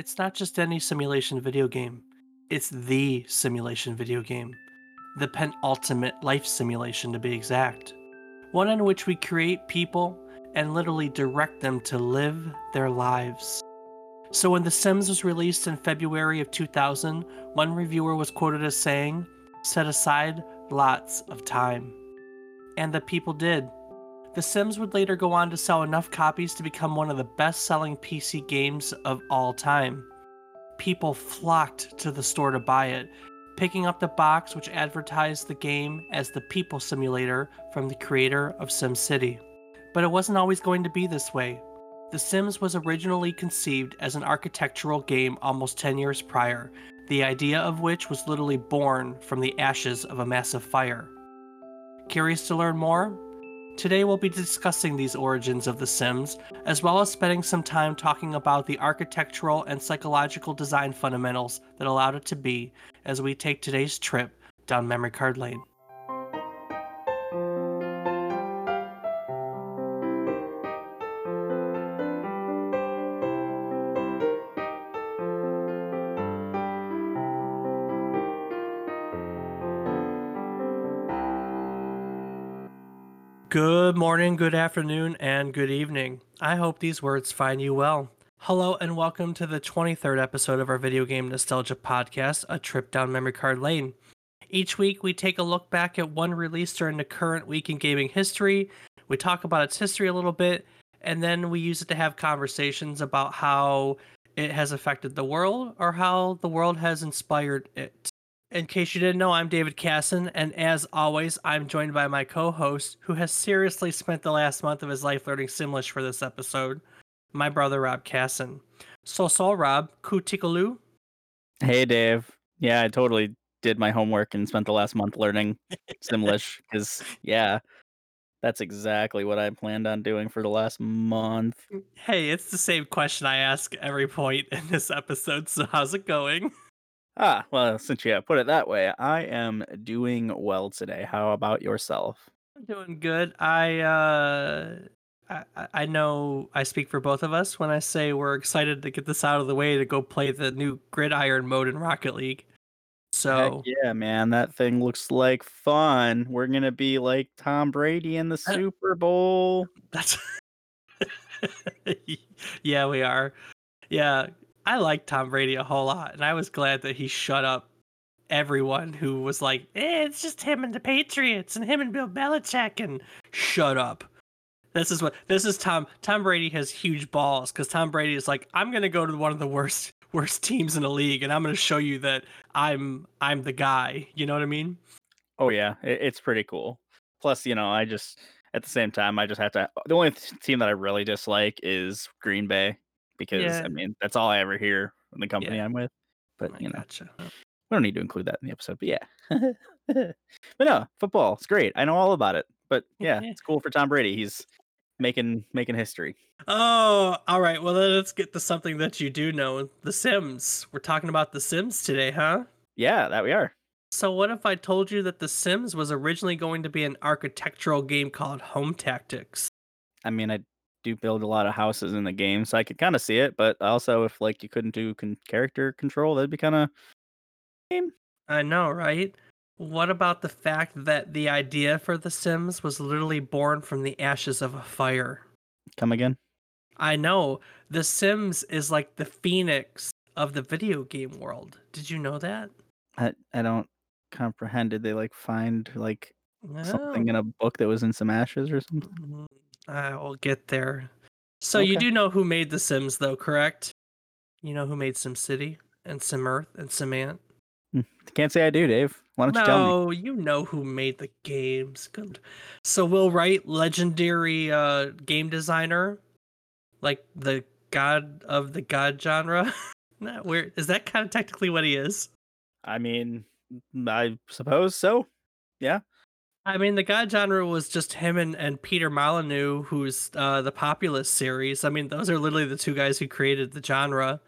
It's not just any simulation video game, it's the simulation video game. The penultimate life simulation, to be exact. One in which we create people and literally direct them to live their lives. So, when The Sims was released in February of 2000, one reviewer was quoted as saying, Set aside lots of time. And the people did. The Sims would later go on to sell enough copies to become one of the best selling PC games of all time. People flocked to the store to buy it, picking up the box which advertised the game as the People Simulator from the creator of SimCity. But it wasn't always going to be this way. The Sims was originally conceived as an architectural game almost 10 years prior, the idea of which was literally born from the ashes of a massive fire. Curious to learn more? Today we'll be discussing these origins of The Sims, as well as spending some time talking about the architectural and psychological design fundamentals that allowed it to be as we take today's trip down memory card lane. Morning, good afternoon, and good evening. I hope these words find you well. Hello, and welcome to the 23rd episode of our video game nostalgia podcast, A Trip Down Memory Card Lane. Each week, we take a look back at one release during the current week in gaming history. We talk about its history a little bit, and then we use it to have conversations about how it has affected the world or how the world has inspired it. In case you didn't know, I'm David Casson, and as always, I'm joined by my co host, who has seriously spent the last month of his life learning Simlish for this episode, my brother Rob Casson. So, so Rob, Kutikalu? Hey, Dave. Yeah, I totally did my homework and spent the last month learning Simlish because, yeah, that's exactly what I planned on doing for the last month. Hey, it's the same question I ask every point in this episode, so how's it going? Ah, well, since you put it that way, I am doing well today. How about yourself? I'm doing good. I uh I, I know I speak for both of us when I say we're excited to get this out of the way to go play the new gridiron mode in Rocket League. So Heck yeah, man, that thing looks like fun. We're gonna be like Tom Brady in the Super Bowl. that's yeah, we are. Yeah, I like Tom Brady a whole lot, and I was glad that he shut up everyone who was like, eh, "It's just him and the Patriots, and him and Bill Belichick," and shut up. This is what this is. Tom Tom Brady has huge balls because Tom Brady is like, "I'm gonna go to one of the worst worst teams in the league, and I'm gonna show you that I'm I'm the guy." You know what I mean? Oh yeah, it, it's pretty cool. Plus, you know, I just at the same time, I just have to. The only team that I really dislike is Green Bay because Yeah. I mean that's all I ever hear in the company Yeah. I'm with. But you know, gotcha. we don't need to include that in the episode. But yeah, but no, football, it's great. I know all about it. But yeah, Yeah. it's cool for Tom Brady. He's making making history. Oh, all right. Well, let's get to something that you do know: The Sims. We're talking about The Sims today, huh? Yeah, that we are. So, what if I told you that The Sims was originally going to be an architectural game called Home Tactics? I mean, I do build a lot of houses in the game, so I could kind of see it. But also, if like you couldn't do con- character control, that'd be kind of I know, right? What about the fact that the idea for The Sims was literally born from the ashes of a fire? come again. I know. The Sims is like the phoenix of the video game world. Did you know that? I I don't comprehend. Did they like find like something in a book that was in some ashes or something? Mm-hmm. I will get there. So you do know who made The Sims, though, correct? You know who made SimCity and SimEarth and SimAnt? Can't say I do, Dave. Why don't you tell me? No, you know who made the games. Good. So Will Wright, legendary uh, game designer, like the god of the god genre. Not weird. Is that kind of technically what he is? I mean, I suppose so. I mean, the God genre was just him and, and Peter Molyneux, who's uh, the Populous series. I mean, those are literally the two guys who created the genre.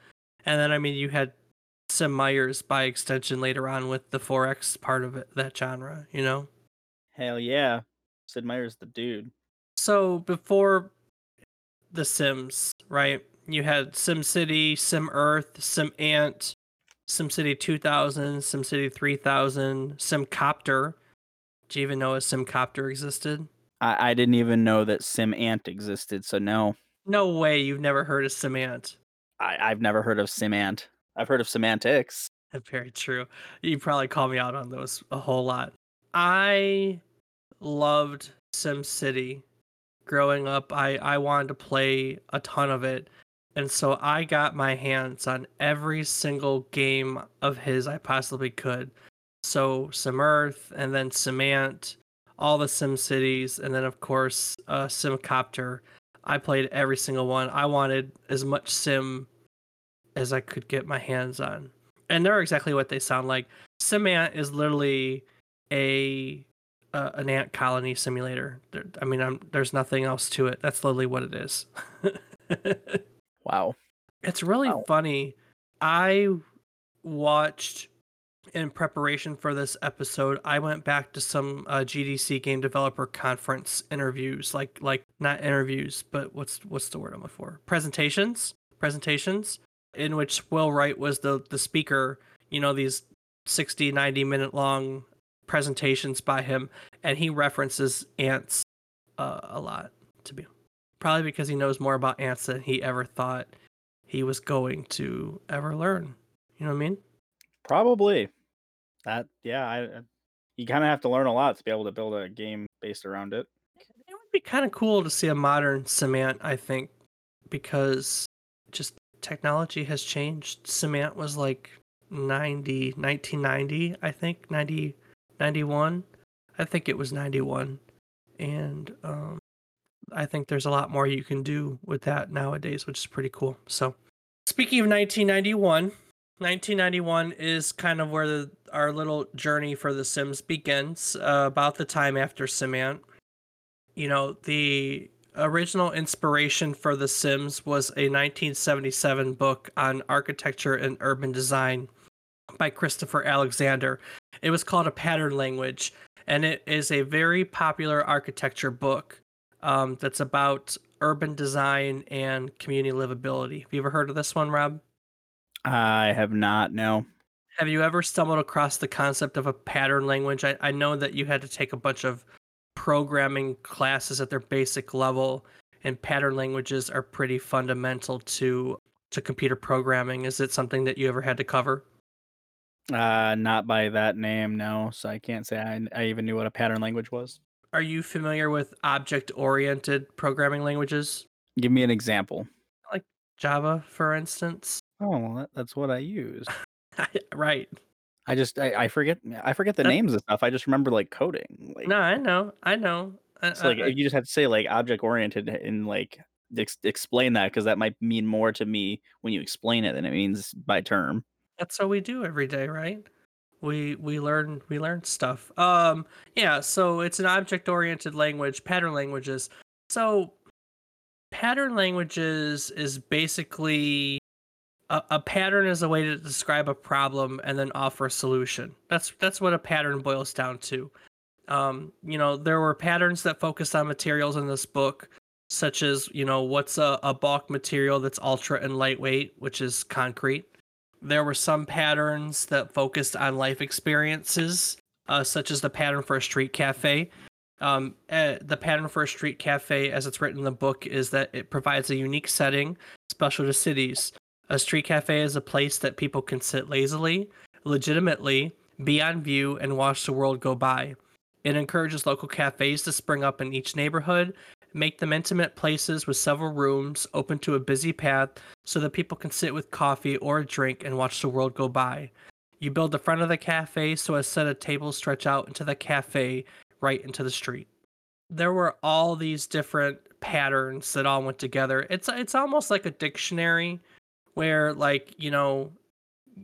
And then, I mean, you had Sid Meier's by extension later on with the 4X part of it, that genre, you know? Hell yeah. Sid Meier's the dude. So before The Sims, right? you had SimCity, Sim Earth, Sim Ant, SimCity 2000, SimCity 3000, SimCopter. Do you even know a SimCopter existed? I, I didn't even know that Sim Ant existed, so no. No way you've never heard of Sim Ant. I, I've never heard of Sim Ant. I've heard of semantics. Very true. You probably call me out on those a whole lot. I loved SimCity. Growing up, I, I wanted to play a ton of it. And so I got my hands on every single game of his I possibly could. So Sim Earth and then Simant, all the Sim Cities, and then of course uh, Simcopter. I played every single one. I wanted as much Sim as I could get my hands on. And they're exactly what they sound like. Simant is literally a uh, an ant colony simulator. There, I mean, I'm, there's nothing else to it. That's literally what it is. Wow. It's really Wow. funny. I watched in preparation for this episode. I went back to some uh, GDC Game Developer Conference interviews, like like not interviews, but what's what's the word I'm looking for? Presentations, presentations, in which Will Wright was the the speaker. You know these 60, 90 minute long presentations by him, and he references ants uh, a lot. To be probably because he knows more about ants than he ever thought he was going to ever learn. You know what I mean? Probably. That yeah, I, you kind of have to learn a lot to be able to build a game based around it. It would be kind of cool to see a modern SimAnt, I think, because just technology has changed. SimAnt was like 90, 1990, I think, 90, 91. I think it was 91. And um, I think there's a lot more you can do with that nowadays, which is pretty cool. So, speaking of 1991, 1991 is kind of where the, our little journey for The Sims begins, uh, about the time after Simant. You know, the original inspiration for The Sims was a 1977 book on architecture and urban design by Christopher Alexander. It was called A Pattern Language, and it is a very popular architecture book um, that's about urban design and community livability. Have you ever heard of this one, Rob? I have not. No. Have you ever stumbled across the concept of a pattern language? I, I know that you had to take a bunch of programming classes at their basic level, and pattern languages are pretty fundamental to to computer programming. Is it something that you ever had to cover? Uh, not by that name. No. So I can't say I, I even knew what a pattern language was. Are you familiar with object oriented programming languages? Give me an example. Like Java, for instance? Oh, well, that, that's what I use. right. I just I, I forget I forget the names and stuff. I just remember like coding. Like, No, I know. I know. I- so, like I- you just have to say like object oriented and like ex- explain that because that might mean more to me when you explain it than it means by term. that's what we do every day right we we learn we learn stuff um yeah so it's an object oriented language pattern languages so pattern languages is basically a, a pattern is a way to describe a problem and then offer a solution that's that's what a pattern boils down to um you know there were patterns that focused on materials in this book such as you know what's a, a bulk material that's ultra and lightweight which is concrete there were some patterns that focused on life experiences, uh, such as the pattern for a street cafe. Um, uh, the pattern for a street cafe, as it's written in the book, is that it provides a unique setting special to cities. A street cafe is a place that people can sit lazily, legitimately, be on view, and watch the world go by. It encourages local cafes to spring up in each neighborhood, make them intimate places with several rooms open to a busy path so that people can sit with coffee or a drink and watch the world go by. You build the front of the cafe so a set of tables stretch out into the cafe right into the street. There were all these different patterns that all went together. It's it's almost like a dictionary where like, you know,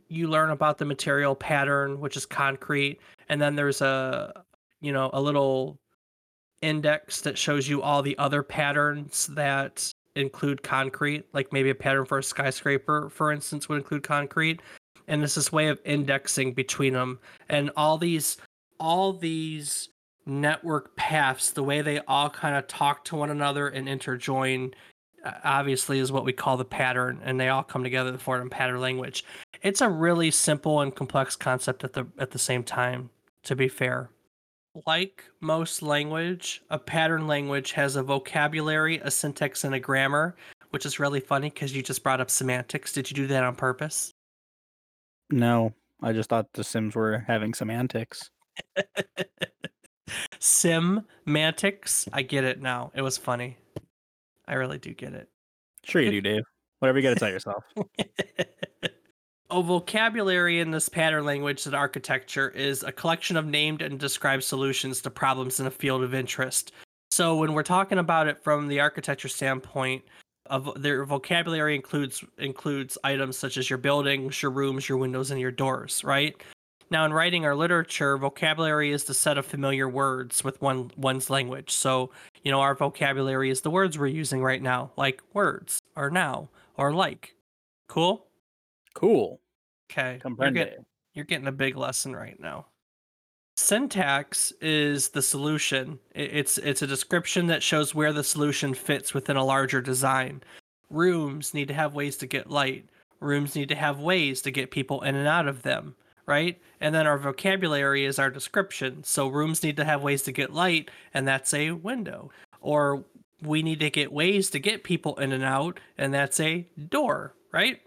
you learn about the material pattern, which is concrete, and then there's a you know, a little index that shows you all the other patterns that include concrete, like maybe a pattern for a skyscraper, for instance, would include concrete. And it's this way of indexing between them. And all these all these network paths, the way they all kind of talk to one another and interjoin, obviously is what we call the pattern, and they all come together to form pattern language. It's a really simple and complex concept at the at the same time. To be fair, like most language, a pattern language has a vocabulary, a syntax, and a grammar, which is really funny because you just brought up semantics. Did you do that on purpose? No, I just thought the Sims were having semantics. Semantics. I get it now. It was funny. I really do get it. Sure you do, Dave. Whatever you got to tell yourself. a vocabulary in this pattern language that architecture is a collection of named and described solutions to problems in a field of interest. So when we're talking about it from the architecture standpoint, of their vocabulary includes includes items such as your buildings, your rooms, your windows, and your doors, right? Now, in writing or literature, vocabulary is the set of familiar words with one one's language. So, you know, our vocabulary is the words we're using right now, like words, or now, or like. Cool. Cool. Okay. You're, you're getting a big lesson right now. Syntax is the solution. It's it's a description that shows where the solution fits within a larger design. Rooms need to have ways to get light. Rooms need to have ways to get people in and out of them, right? And then our vocabulary is our description. So rooms need to have ways to get light, and that's a window. Or we need to get ways to get people in and out, and that's a door, right?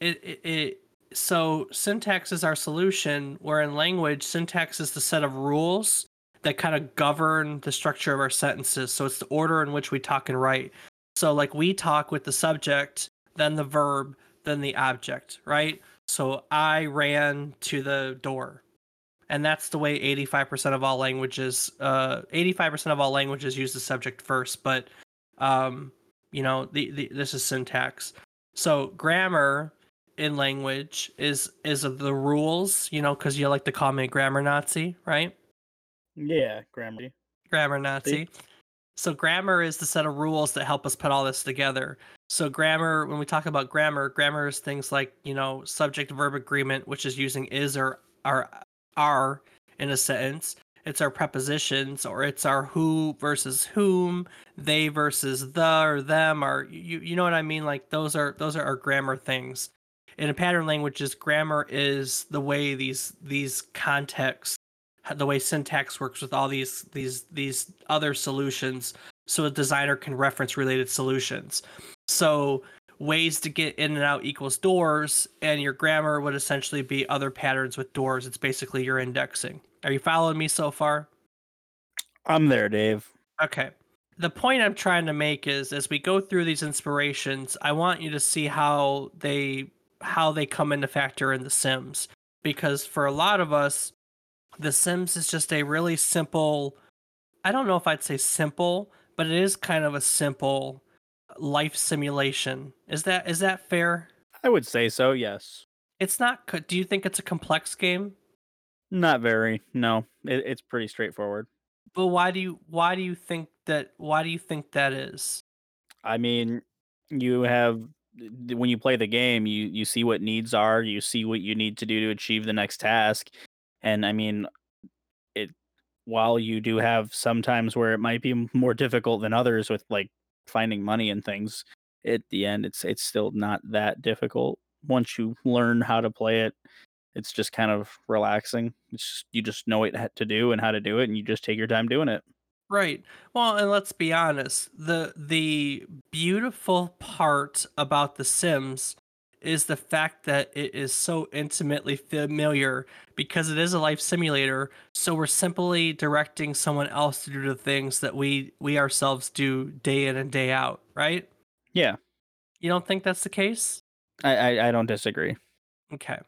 It, it, it so syntax is our solution where in language syntax is the set of rules that kind of govern the structure of our sentences so it's the order in which we talk and write so like we talk with the subject then the verb then the object right so i ran to the door and that's the way 85% of all languages uh 85% of all languages use the subject first but um you know the, the this is syntax so grammar in language is is of the rules, you know, because you like to call me grammar Nazi, right? Yeah, grammar. Grammar Nazi. So grammar is the set of rules that help us put all this together. So grammar, when we talk about grammar, grammar is things like you know subject verb agreement, which is using is or are are in a sentence. It's our prepositions, or it's our who versus whom, they versus the or them, or you you know what I mean? Like those are those are our grammar things in a pattern languages grammar is the way these these contexts the way syntax works with all these these these other solutions so a designer can reference related solutions. So ways to get in and out equals doors and your grammar would essentially be other patterns with doors. It's basically your indexing. Are you following me so far? I'm there dave. Okay. The point i'm trying to make is as we go through these inspirations i want you to see how they how they come into factor in The Sims. Because for a lot of us, The Sims is just a really simple, I don't know if I'd say simple, but it is kind of a simple life simulation. Is that is that fair? I would say so, yes. It's not do you think it's a complex game? Not very. No. It, it's pretty straightforward. But why do you why do you think that why do you think that is? I mean, you have when you play the game, you you see what needs are, you see what you need to do to achieve the next task, and I mean, it. While you do have sometimes where it might be more difficult than others with like finding money and things, at the end, it's it's still not that difficult once you learn how to play it. It's just kind of relaxing. Just, you just know what to do and how to do it, and you just take your time doing it. Right. Well, and let's be honest, the the beautiful part about The Sims is the fact that it is so intimately familiar because it is a life simulator. So we're simply directing someone else to do the things that we we ourselves do day in and day out, right? Yeah. You don't think that's the case? I I, I don't disagree. Okay.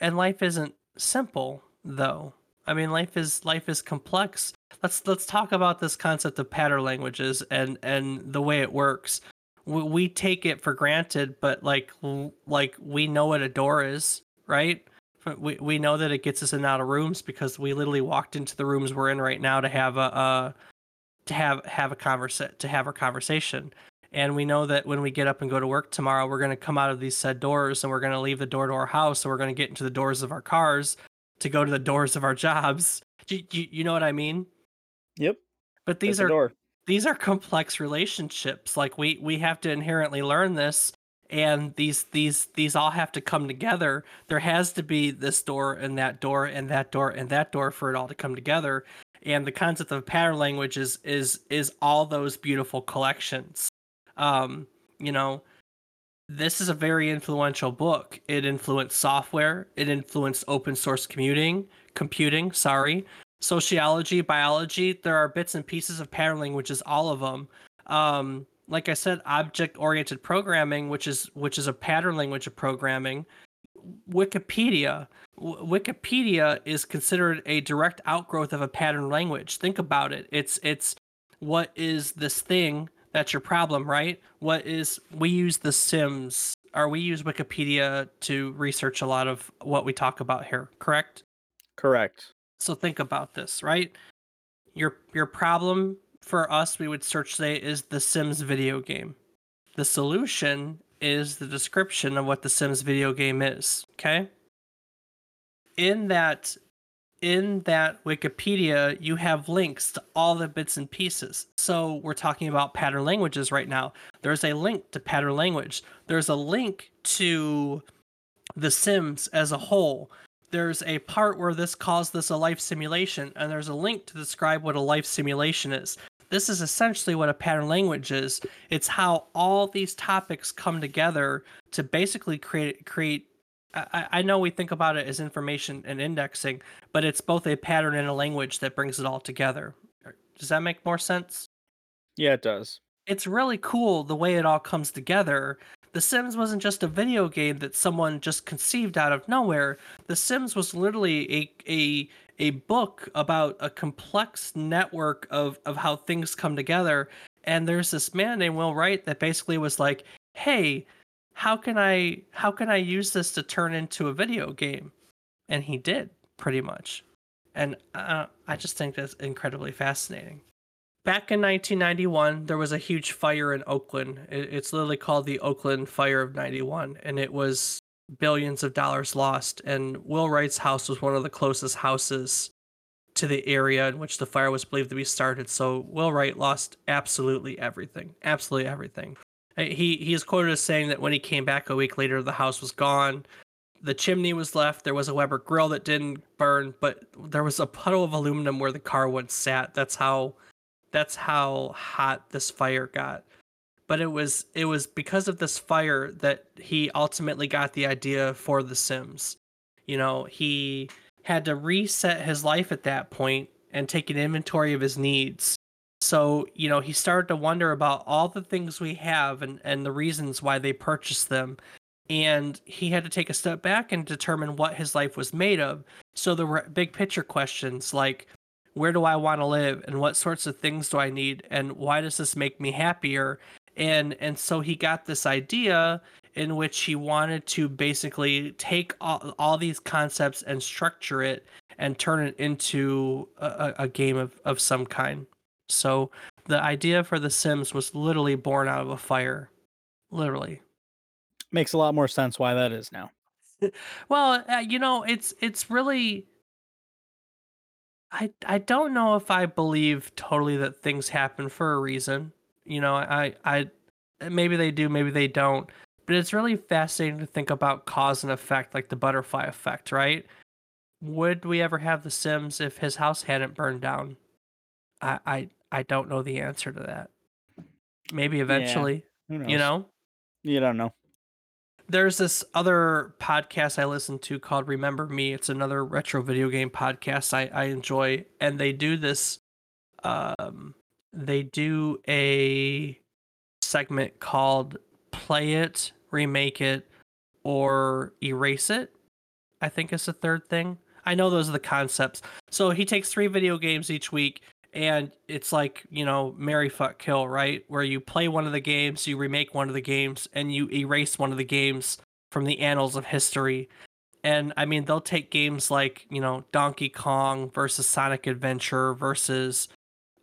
And life isn't simple though. I mean, life is life is complex. Let's let's talk about this concept of pattern languages and and the way it works. We, we take it for granted, but like like we know what a door is, right? We we know that it gets us in and out of rooms because we literally walked into the rooms we're in right now to have a uh, to have have a conversa- to have our conversation. And we know that when we get up and go to work tomorrow, we're going to come out of these said doors and we're going to leave the door to our house and we're going to get into the doors of our cars to go to the doors of our jobs. You, you, you know what I mean? Yep. But these are these are complex relationships. Like we we have to inherently learn this and these these these all have to come together. There has to be this door and that door and that door and that door for it all to come together. And the concept of pattern language is is is all those beautiful collections. Um, you know, this is a very influential book. It influenced software. It influenced open source commuting, computing. Sorry, sociology, biology. There are bits and pieces of pattern languages, all of them. Um, like I said, object oriented programming, which is which is a pattern language of programming. Wikipedia. W- Wikipedia is considered a direct outgrowth of a pattern language. Think about it. It's it's what is this thing that's your problem, right? What is we use the Sims or we use Wikipedia to research a lot of what we talk about here, correct? Correct. So think about this, right? Your your problem for us we would search say is the Sims video game. The solution is the description of what the Sims video game is, okay? In that in that Wikipedia, you have links to all the bits and pieces. So we're talking about pattern languages right now. There's a link to pattern language. There's a link to The Sims as a whole. There's a part where this calls this a life simulation, and there's a link to describe what a life simulation is. This is essentially what a pattern language is. It's how all these topics come together to basically create create I, I know we think about it as information and indexing, but it's both a pattern and a language that brings it all together. Does that make more sense? Yeah, it does. It's really cool the way it all comes together. The Sims wasn't just a video game that someone just conceived out of nowhere. The Sims was literally a a a book about a complex network of of how things come together. And there's this man named Will Wright that basically was like, "Hey, how can I how can I use this to turn into a video game? And he did pretty much. And uh, I just think that's incredibly fascinating. Back in 1991, there was a huge fire in Oakland. It's literally called the Oakland Fire of 91, and it was billions of dollars lost. And Will Wright's house was one of the closest houses to the area in which the fire was believed to be started. So Will Wright lost absolutely everything, absolutely everything. He he is quoted as saying that when he came back a week later, the house was gone. The chimney was left. There was a Weber grill that didn't burn, but there was a puddle of aluminum where the car once sat. That's how that's how hot this fire got. But it was it was because of this fire that he ultimately got the idea for The Sims. You know, he had to reset his life at that point and take an inventory of his needs so, you know, he started to wonder about all the things we have and, and the reasons why they purchased them. And he had to take a step back and determine what his life was made of. So, there were big picture questions like, where do I want to live? And what sorts of things do I need? And why does this make me happier? And and so he got this idea in which he wanted to basically take all, all these concepts and structure it and turn it into a, a game of, of some kind. So the idea for The Sims was literally born out of a fire. Literally. Makes a lot more sense why that is now. well, uh, you know, it's it's really I I don't know if I believe totally that things happen for a reason. You know, I I eh, maybe they do, maybe they don't. But it's really fascinating to think about cause and effect, like the butterfly effect, right? Would we ever have the Sims if his house hadn't burned down? I I, I don't know the answer to that. Maybe eventually. Yeah, you know? You don't know. There's this other podcast I listen to called Remember Me. It's another retro video game podcast I, I enjoy. And they do this um they do a segment called Play It, Remake It, or Erase It. I think is the third thing. I know those are the concepts. So he takes three video games each week and it's like you know Mary fuck kill right? Where you play one of the games you remake one of the games and you erase one of the games from the annals of history. And i mean they'll take games like you know donkey kong versus sonic adventure versus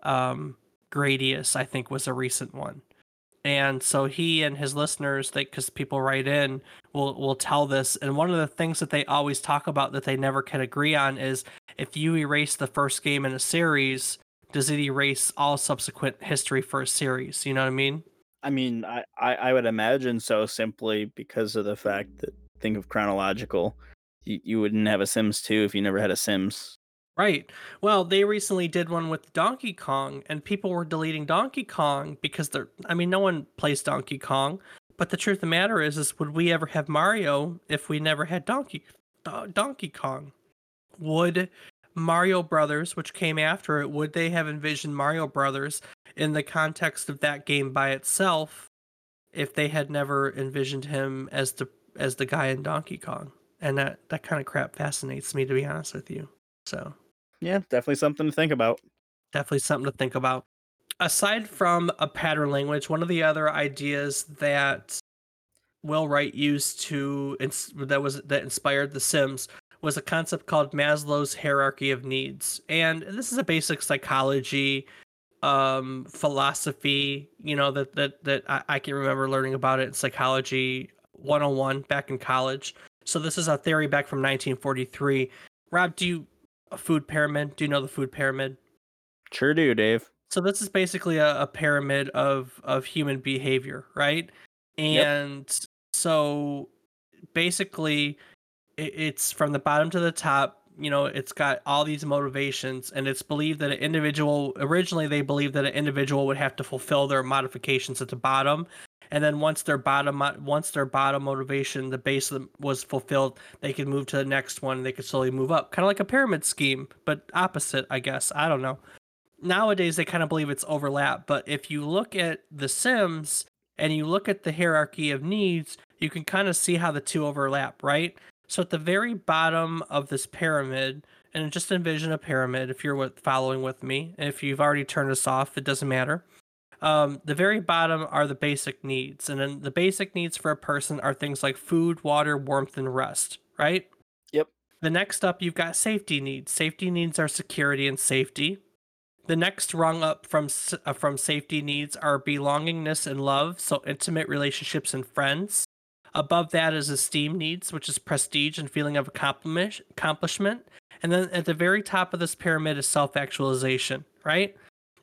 um gradius i think was a recent one. And so he and his listeners they because people write in will will tell this. And one of the things that they always talk about that they never can agree on is if you erase the first game in a series does it erase all subsequent history for a series? You know what I mean? I mean, I, I, I would imagine so simply because of the fact that think of chronological. You, you wouldn't have a Sims 2 if you never had a Sims. Right. Well, they recently did one with Donkey Kong, and people were deleting Donkey Kong because they're. I mean, no one plays Donkey Kong, but the truth of the matter is, is would we ever have Mario if we never had Donkey Donkey Kong? Would Mario Brothers, which came after it, would they have envisioned Mario Brothers in the context of that game by itself if they had never envisioned him as the as the guy in Donkey Kong? And that that kind of crap fascinates me to be honest with you. So, yeah, definitely something to think about. Definitely something to think about. Aside from a pattern language, one of the other ideas that Will Wright used to that was that inspired The Sims was a concept called Maslow's hierarchy of needs. And this is a basic psychology um philosophy, you know, that that that I, I can remember learning about it in psychology 101 back in college. So this is a theory back from 1943. Rob, do you a food pyramid? Do you know the food pyramid? Sure do, Dave. So this is basically a, a pyramid of of human behavior, right? And yep. so basically it's from the bottom to the top you know it's got all these motivations and it's believed that an individual originally they believed that an individual would have to fulfill their modifications at the bottom. And then once their bottom once their bottom motivation the base was fulfilled they could move to the next one they could slowly move up. Kind of like a pyramid scheme but opposite i guess. I don't know. Nowadays they kind of believe it's overlap but if you look at the sims and you look at the hierarchy of needs you can kind of see how the two overlap right so at the very bottom of this pyramid, and just envision a pyramid if you're following with me. If you've already turned us off, it doesn't matter. Um, the very bottom are the basic needs, and then the basic needs for a person are things like food, water, warmth, and rest. Right? Yep. The next up, you've got safety needs. Safety needs are security and safety. The next rung up from uh, from safety needs are belongingness and love, so intimate relationships and friends. Above that is esteem needs, which is prestige and feeling of accomplishment. And then at the very top of this pyramid is self actualization, right?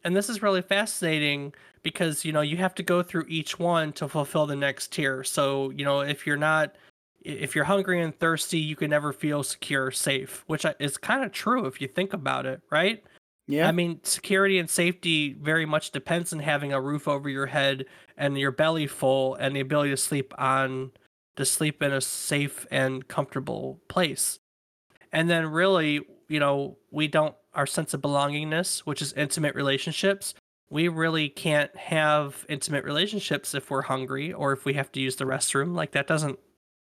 And this is really fascinating because, you know, you have to go through each one to fulfill the next tier. So, you know, if you're not, if you're hungry and thirsty, you can never feel secure safe, which is kind of true if you think about it, right? Yeah. I mean, security and safety very much depends on having a roof over your head and your belly full and the ability to sleep on to sleep in a safe and comfortable place. And then really, you know, we don't our sense of belongingness, which is intimate relationships, we really can't have intimate relationships if we're hungry or if we have to use the restroom. Like that doesn't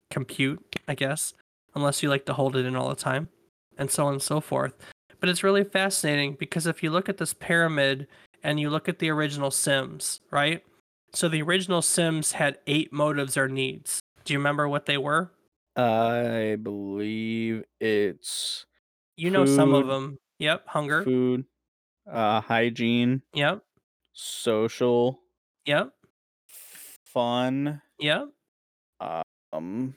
compute, I guess, unless you like to hold it in all the time and so on and so forth. But it's really fascinating because if you look at this pyramid and you look at the original Sims, right? So the original Sims had eight motives or needs. Do you remember what they were? I believe it's You know some of them. Yep, hunger. food, uh, hygiene, Yep, social, yep, fun, yep. um,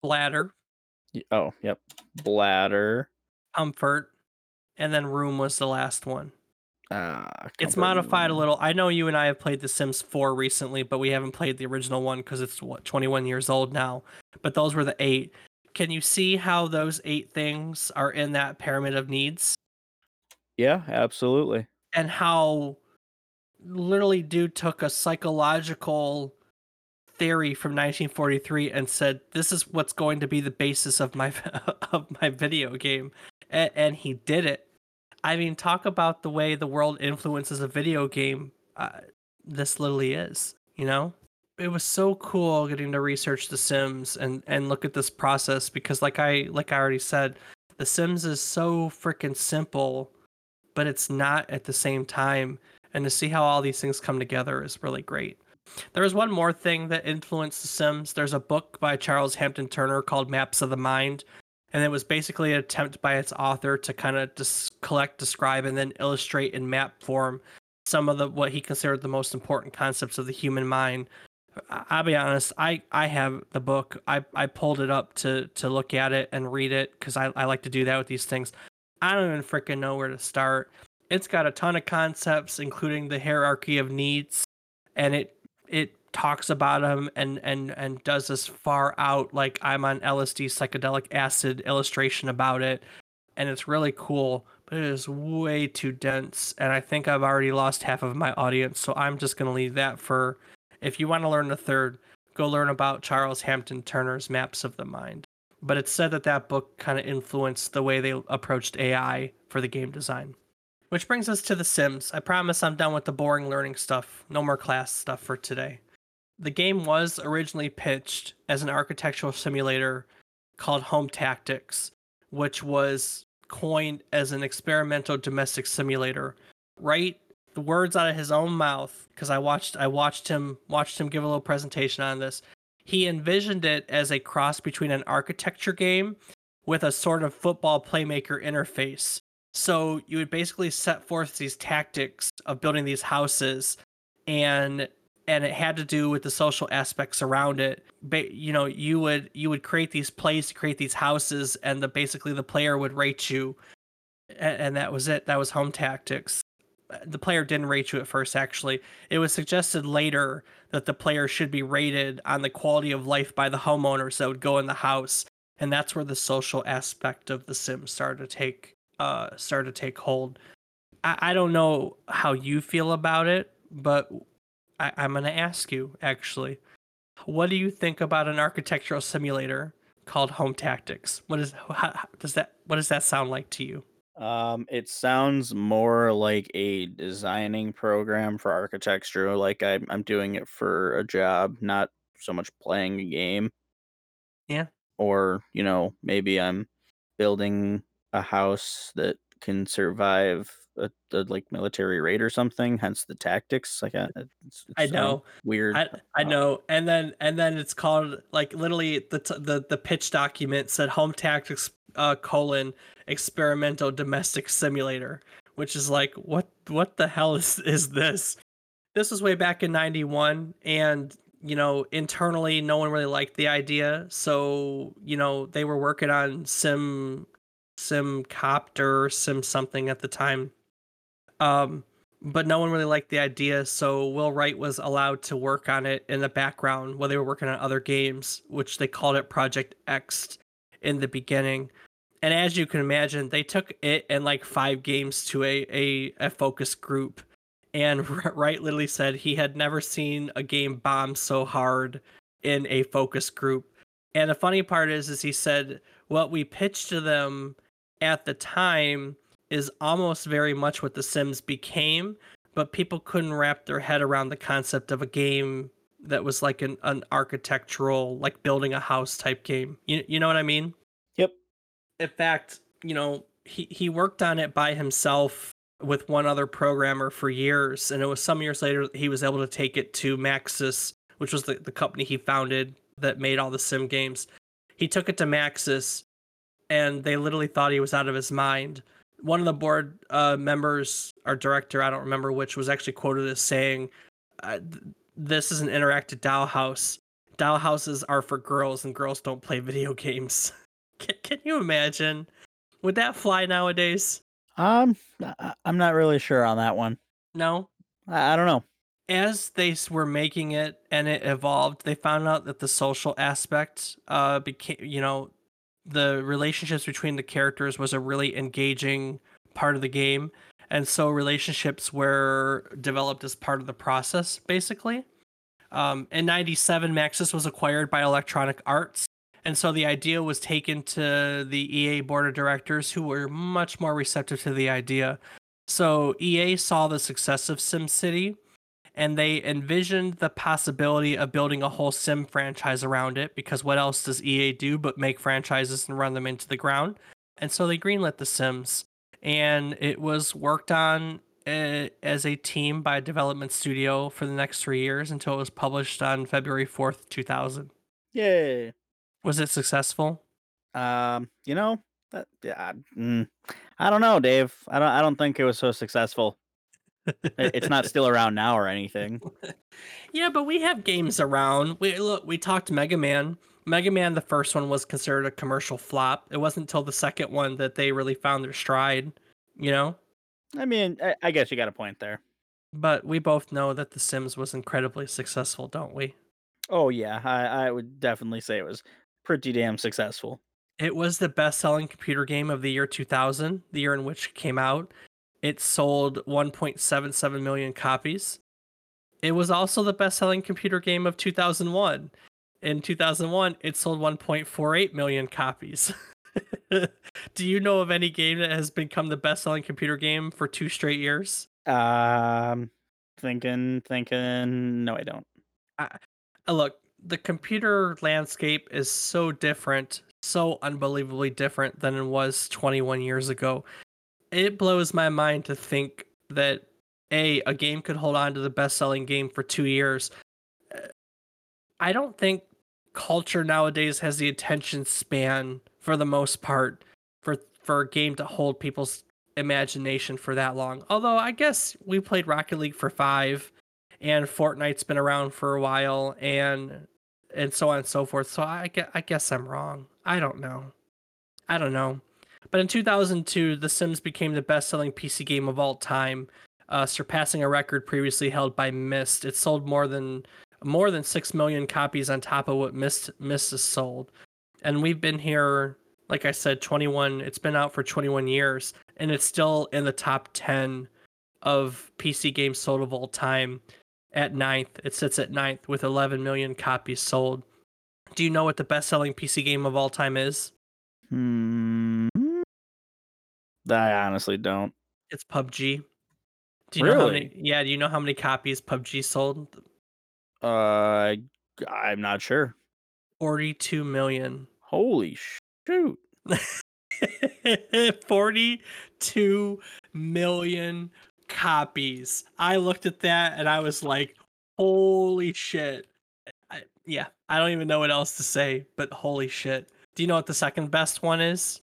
Bladder, oh, yep, bladder, comfort, and then room was the last one. uh, It's modified a little. I know you and I have played The Sims 4 recently, but we haven't played the original one because it's what 21 years old now. But those were the eight. Can you see how those eight things are in that pyramid of needs? Yeah, absolutely. and how literally dude took a psychological theory from 1943 and said this is what's going to be the basis of my of my video game and, and he did it i mean talk about the way the world influences a video game uh, this literally is you know it was so cool getting to research the sims and and look at this process because like i like i already said the sims is so freaking simple but it's not at the same time. And to see how all these things come together is really great. There was one more thing that influenced The Sims. There's a book by Charles Hampden Turner called Maps of the Mind. And it was basically an attempt by its author to kind of dis- collect, describe, and then illustrate in map form some of the what he considered the most important concepts of the human mind. I'll be honest, I, I have the book. I, I pulled it up to to look at it and read it because I, I like to do that with these things. I don't even freaking know where to start. it's got a ton of concepts, including the hierarchy of needs, and it it talks about them and and and does this far out like I'm on LSD psychedelic acid illustration about it, and it's really cool. But it is way too dense, and I think I've already lost half of my audience. So I'm just gonna leave that for if you want to learn the third, go learn about Charles Hampden Turner's Maps of the Mind. But it's said that that book kind of influenced the way they approached AI for the game design. Which brings us to The Sims. I promise I'm done with the boring learning stuff. No more class stuff for today. The game was originally pitched as an architectural simulator called Home Tactics, which was coined as an experimental domestic simulator. Right the words out of his own mouth because I watched I watched him watched him give a little presentation on this. He envisioned it as a cross between an architecture game with a sort of football playmaker interface. So you would basically set forth these tactics of building these houses and and it had to do with the social aspects around it. But you know, you would you would create these plays create these houses and the basically the player would rate you and, and that was it. That was home tactics the player didn't rate you at first actually it was suggested later that the player should be rated on the quality of life by the homeowners that would go in the house and that's where the social aspect of the sims started to take uh started to take hold i, I don't know how you feel about it but I, i'm going to ask you actually. What do you think about an architectural simulator called home tactics? What is how, how does that what does that sound like to you? Um, it sounds more like a designing program for architecture, like I'm I'm doing it for a job, not so much playing a game. yeah. Or, you know, maybe I'm building a house that can survive a, a like military raid or something, hence the tactics. Like, uh, it's, i it's um, know weird. I I Uh, know, and then and then it's called like literally the t- the the pitch document said home tactics uh colon experimental domestic simulator, which is like what what the hell is is this? This was way back in '91, and you know internally no one really liked the idea, so you know they were working on sim sim copter sim something at the time um, but no one really liked the idea, so Will Wright was allowed to work on it in the background while they were working on other games, which they called it Project X in the beginning. And as you can imagine, they took it and like five games to a a, a focus group. And Wright literally said he had never seen a game bomb so hard in a focus group. And the funny part is, is he said what we pitched to them at the time is almost very much what The Sims became, but people couldn't wrap their head around the concept of a game that was like an, an architectural, like building a house type game. You, you know what I mean? Yep. In fact, you know, he, he worked on it by himself with one other programmer for years. And it was some years later he was able to take it to Maxis, which was the, the company he founded that made all the sim games. He took it to Maxis and they literally thought he was out of his mind one of the board uh, members our director, I don't remember which, was actually quoted as saying, uh, "This is an interactive dollhouse. Dollhouses are for girls, and girls don't play video games." can, can you imagine? Would that fly nowadays? Um, I'm not really sure on that one. No. I, I don't know. As they were making it and it evolved, they found out that the social aspect uh became, you know, the relationships between the characters was a really engaging part of the game and so relationships were developed as part of the process basically. Um, in 97 maxis was acquired by electronic arts and so the idea was taken to the ea board of directors who were much more receptive to the idea. So ea saw the success of simcity and they envisioned the possibility of building a whole sim franchise around it because what else does EA do but make franchises and run them into the ground? And so they greenlit The Sims, and it was worked on uh, as a team by a development studio for the next three years until it was published on February 4th, 2000. Yay. Was it successful? Um, you know, that, yeah, mm, I don't know, Dave. I don't. I don't think it was so successful. It- It's not still around now or anything. Yeah, but we have games around. We look, we talked Mega Man. Mega Man, the first one was considered a commercial flop. It wasn't until the second one that they really found their stride. You know, I mean, I, I guess you got a point there. But we both know that The Sims was incredibly successful, don't we? Oh yeah, I, I would definitely say it was pretty damn successful. It was the best-selling computer game of the year 2000, the year in which it came out. It sold 1.77 million copies. It was also the best-selling computer game of 2001. In 2001, it sold 1.48 million copies. Do you know of any game that has become the best-selling computer game for two straight years? Um, thinking, thinking. No, I don't. Uh, look, the computer landscape is so different, so unbelievably different than it was 21 years ago. It blows my mind to think that a a game could hold on to the best-selling game for 2 years. Uh, I don't think culture nowadays has the attention span for the most part for for a game to hold people's imagination for that long. Although I guess we played Rocket League for 5 and Fortnite's been around for a while and and so on and so forth. So I I guess I'm wrong. I don't know. I don't know. But in 2002, The Sims became the best-selling PC game of all time, uh, surpassing a record previously held by Myst. It sold more than more than six million copies on top of what Myst Myst has sold, and we've been here, like I said, 21. It's been out for 21 years, and it's still in the top 10 of PC games sold of all time at ninth. It sits at ninth with 11 million copies sold. Do you know what the best selling PC game of all time is? Hmm. I honestly don't. It's PUBG. Do you know how many? Yeah, do you know how many copies PUBG sold? Uh, I'm not sure. 42 million. Holy shoot. 42 million copies. I looked at that and I was like, holy shit. I, yeah, I don't even know what else to say, but holy shit. Do you know what the second best one is?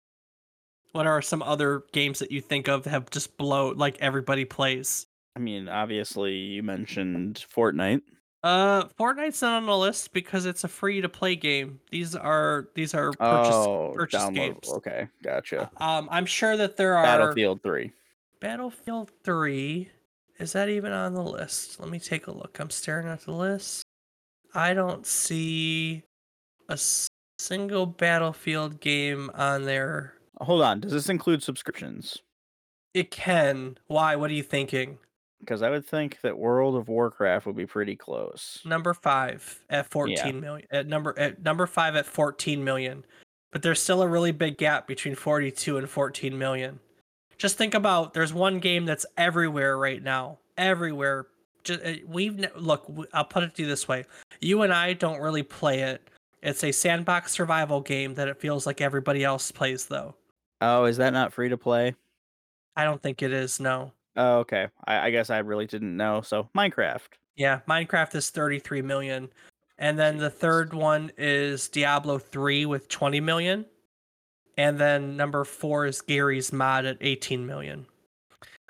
What are some other games that you think of that have just blow like everybody plays? I mean, obviously you mentioned Fortnite. Uh, Fortnite's not on the list because it's a free to play game. These are these are purchase oh, purchase download. games. Okay, gotcha. Um, I'm sure that there are Battlefield 3. Battlefield 3. Is that even on the list? Let me take a look. I'm staring at the list. I don't see a single Battlefield game on there. Hold on. Does this include subscriptions? It can. Why? What are you thinking? Because I would think that World of Warcraft would be pretty close. Number five at fourteen Yeah. million. At number at number five at 14 million. But there's still a really big gap between 42 and 14 million. Just think about there's one game that's everywhere right now. Everywhere. Just eh, we've look, I'll put it to you this way. You and I don't really play it. It's a sandbox survival game that it feels like everybody else plays though. Oh, is that not free to play? I don't think it is, no. Oh, okay. I, I guess I really didn't know. So Minecraft. Yeah, Minecraft is 33 million. And then the third one is Diablo 3 with 20 million. And then number 4 is Garry's Mod at 18 million.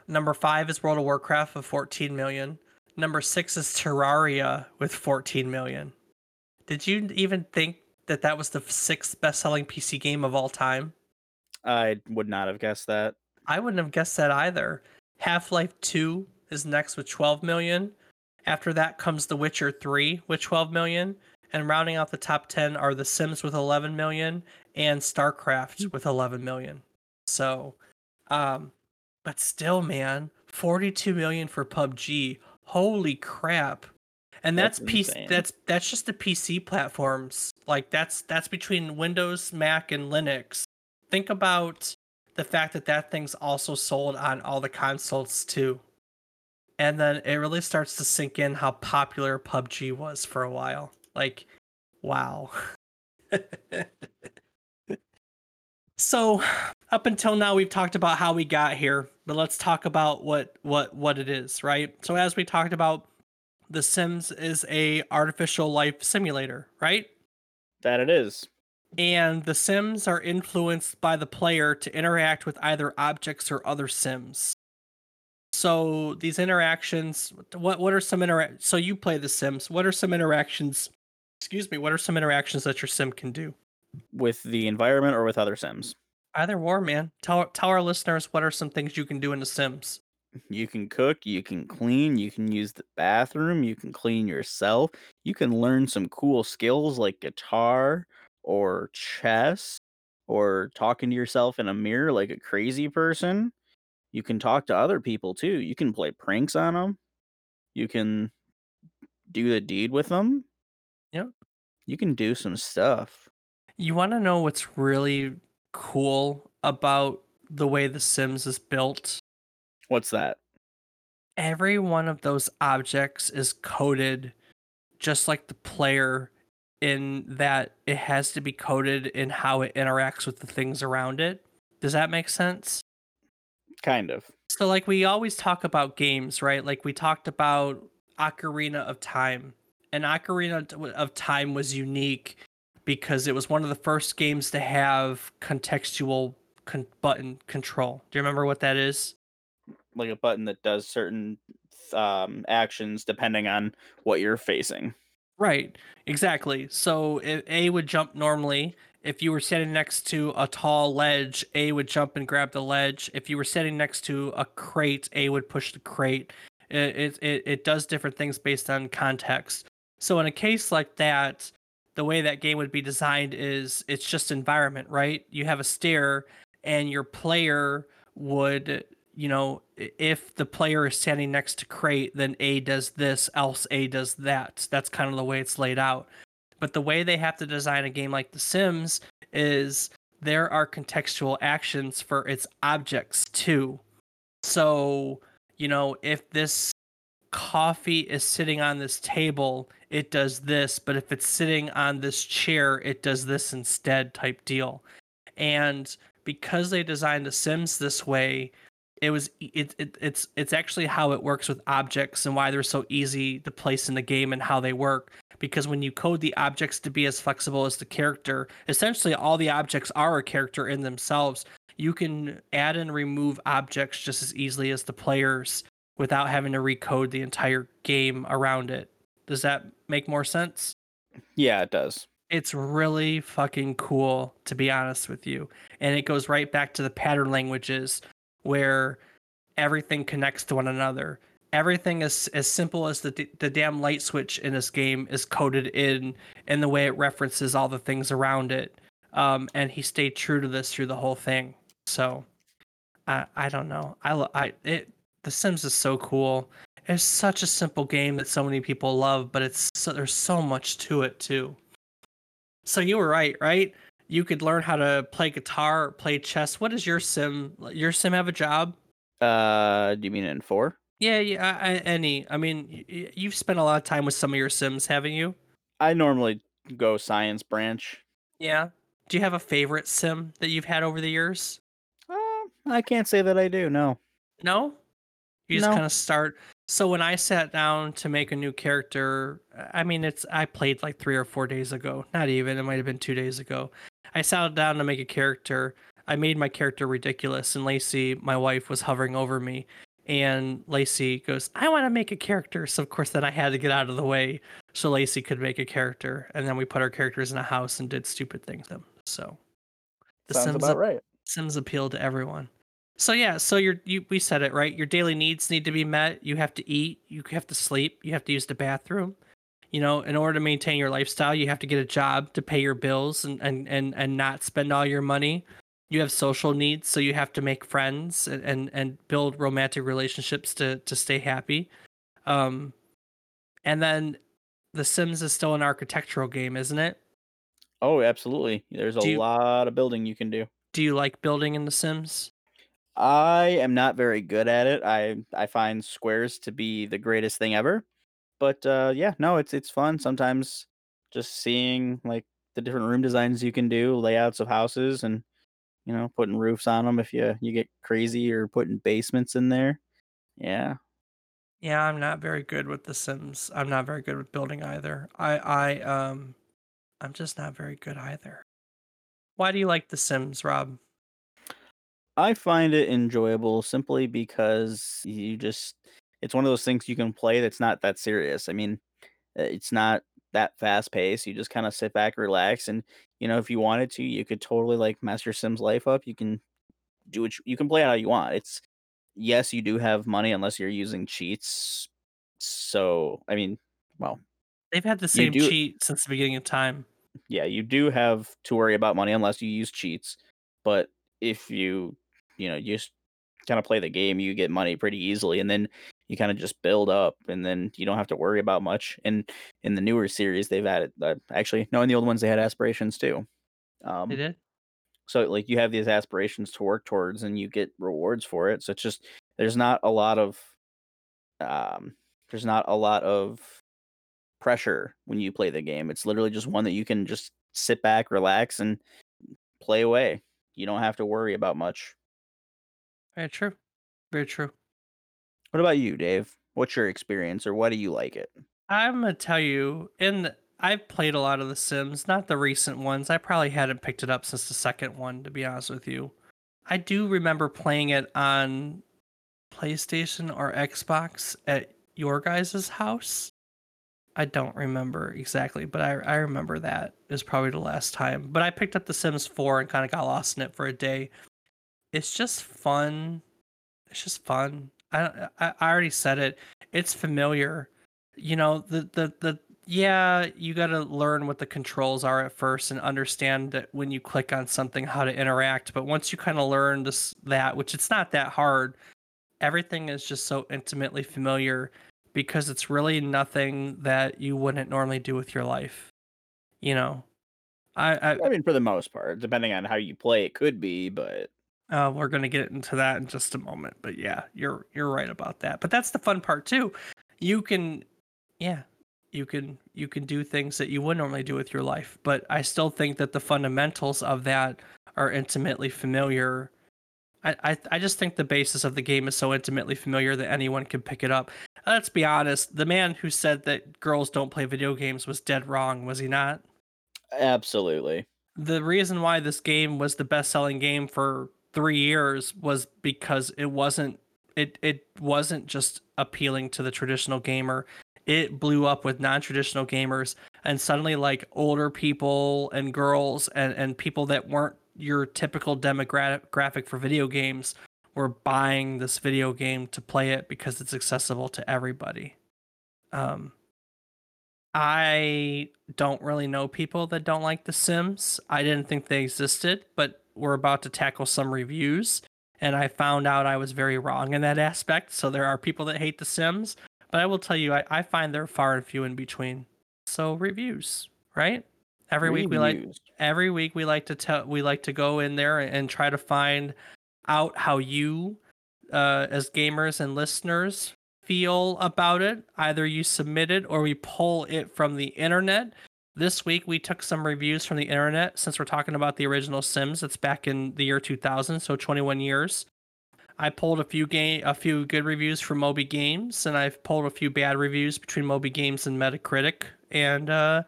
Number 5 is World of Warcraft with 14 million. Number 6 is Terraria with 14 million. Did you even think that that was the sixth best-selling PC game of all time? I would not have guessed that. I wouldn't have guessed that either. Half Life 2 is next with 12 million. After that comes The Witcher 3 with 12 million. And rounding out the top 10 are The Sims with 11 million and StarCraft with 11 million. So, um, but still, man, 42 million for PUBG. Holy crap. And that's, That's PC insane. that's that's just the PC platforms. Like that's that's between Windows, Mac and Linux. Think about the fact that that thing's also sold on all the consoles too. And then it really starts to sink in how popular PUBG was for a while. Like, wow. so, up until now we've talked about how we got here, but let's talk about what what what it is, right? So as we talked about, The Sims is a artificial life simulator, right? That it is. And the sims are influenced by the player to interact with either objects or other sims so these interactions what what are some interac so you play the sims what are some interactions excuse me what are some interactions that your sim can do With the environment or with other Sims? either war, man tell tell our listeners what are some things you can do in the sims You can cook, you can clean, you can use the bathroom, you can clean yourself. You can learn some cool skills like guitar or chess or talking to yourself in a mirror like a crazy person. You can talk to other people too. You can play pranks on them. You can do the deed with them. Yep. You can do some stuff. You want to know what's really cool about the way The Sims is built? What's that? Every one of those objects is coded just like the player in that it has to be coded in how it interacts with the things around it. Does that make sense? Kind of. So like we always talk about games, right? Like we talked about Ocarina of Time. And Ocarina of Time was unique because it was one of the first games to have contextual con- button control. Do you remember what that is? Like a button that does certain um, actions depending on what you're facing. Right, exactly. So if A would jump normally. If you were standing next to a tall ledge, A would jump and grab the ledge. If you were standing next to a crate, A would push the crate. It it it does different things based on context. So in a case like that, the way that game would be designed is it's just environment, right? You have a stair, and your player would you know, if the player is standing next to crate, then A does this, else A does that. That's kind of the way it's laid out. But the way they have to design a game like The Sims is there are contextual actions for its objects too. So, you know, if this coffee is sitting on this table, it does this, but if it's sitting on this chair, it does this instead type deal. And because they designed The Sims this way, it was it, it it's it's actually how it works with objects and why they're so easy to place in the game and how they work. Because when you code the objects to be as flexible as the character essentially all the objects are a character in themselves. You can add and remove objects just as easily as the players without having to recode the entire game around it. Does that make more sense? Yeah it does. It's really fucking cool to be honest with you. And it goes right back to the pattern languages where everything connects to one another. Everything is as simple as the the damn light switch in this game is coded in in the way it references all the things around it. Um, and he stayed true to this through the whole thing. So, I I don't know. I I it The Sims is so cool. It's such a simple game that so many people love, but it's so, there's so much to it too. So you were right, right? You could learn how to play guitar, play chess. What does your sim? Your sim have a job? Uh, do you mean in four? Yeah, yeah. I, any. I mean, you've spent a lot of time with some of your sims, haven't you? I normally go science branch. Yeah. Do you have a favorite sim that you've had over the years? Uh, I can't say that I do. No. No. You just no. kind of start. So when I sat down to make a new character, I mean, it's I played like three or four days ago. Not even. It might have been two days ago. I sat down to make a character. I made my character ridiculous, and Lacey, my wife, was hovering over me. And Lacey goes, I want to make a character. So, of course, then I had to get out of the way so Lacey could make a character. And then we put our characters in a house and did stupid things them. So, the Sounds Sims, about right. Sims appeal to everyone. So yeah, so you're you we said it right. Your daily needs need to be met. You have to eat. You have to sleep. You have to use the bathroom you know in order to maintain your lifestyle you have to get a job to pay your bills and and and, and not spend all your money. You have social needs so you have to make friends and and, and build romantic relationships to to stay happy. Um and then the sims is still an architectural game isn't it? Oh absolutely. There's a you, lot of building you can do. Do you like building in the sims? I am not very good at it. I i find squares to be the greatest thing ever but uh, yeah, no, it's it's fun sometimes just seeing like the different room designs you can do, layouts of houses, and you know putting roofs on them if you you get crazy or putting basements in there. Yeah. Yeah, I'm not very good with The Sims. I'm not very good with building either. I I um I'm just not very good either. Why do you like The Sims, Rob? I find it enjoyable simply because you just it's one of those things you can play that's not that serious. I mean, uh, it's not that fast paced. You just kind of sit back, relax, and you know, if you wanted to, you could totally like mess your Sims life up. You can do it. You can play it how you want. It's yes, you do have money unless you're using cheats. So, I mean, well, They've had the same do cheat since the beginning of time. yeah, you do have to worry about money unless you use cheats. But if you, you know, you just kind of play the game, you get money pretty easily, and then you kind of just build up, and then you don't have to worry about much. And in the newer series, they've added uh, actually, no, in the old ones they had aspirations too. They Um, did. so like you have these aspirations to work towards, and you get rewards for it. So it's just there's not a lot of um, there's not a lot of pressure when you play the game. It's literally just one that you can just sit back, relax, and play away. You don't have to worry about much. Very true. Very true. What about you, Dave? What's your experience, or why do you like it? I'm gonna tell you, in I've played a lot of The Sims, not the recent ones. I probably hadn't picked it up since the second one, to be honest with you. I do remember playing it on PlayStation or Xbox at your guys' house. I don't remember exactly, but I I remember that is probably the last time. But I picked up The Sims 4 and kind of got lost in it for a day. It's just fun. It's just fun. I I, already said it. It's familiar. You know, the the the yeah, you got to learn what the controls are at first and understand that when you click on something how to interact, but once you kind of learn this that, which it's not that hard, everything is just so intimately familiar because it's really nothing that you wouldn't normally do with your life. You know, I, I I mean, for the most part, depending on how you play, it could be, but uh, we're gonna get into that in just a moment. But yeah, you're you're right about that. But that's the fun part too. You can, yeah, you can you can do things that you wouldn't normally do with your life. But I still think that the fundamentals of that are intimately familiar. I, I I just think the basis of the game is so intimately familiar that anyone can pick it up. Let's be honest. The man who said that girls don't play video games was dead wrong, was he not? absolutely. the reason why this game was the best selling game for three years was because it wasn't it it wasn't just appealing to the traditional gamer it blew up with non-traditional gamers and suddenly like older people and girls and and people that weren't your typical demographic for video games were buying this video game to play it because it's accessible to everybody um I don't really know people that don't like The Sims. I didn't think they existed, but we're about to tackle some reviews, and I found out I was very wrong in that aspect. So there are people that hate The Sims, but I will tell you, I, I find they're far and few in between. So reviews, right? Every week we like every week we like to tell we like to go in there and try to find out how you uh, as gamers and listeners feel about it either you submit it or we pull it from the internet this week we took some reviews from the internet since we're talking about the original sims. It's back in the year 2000 so 21 years. I pulled a few game a few good reviews from moby games and i've pulled a few bad reviews between moby games and metacritic. And uh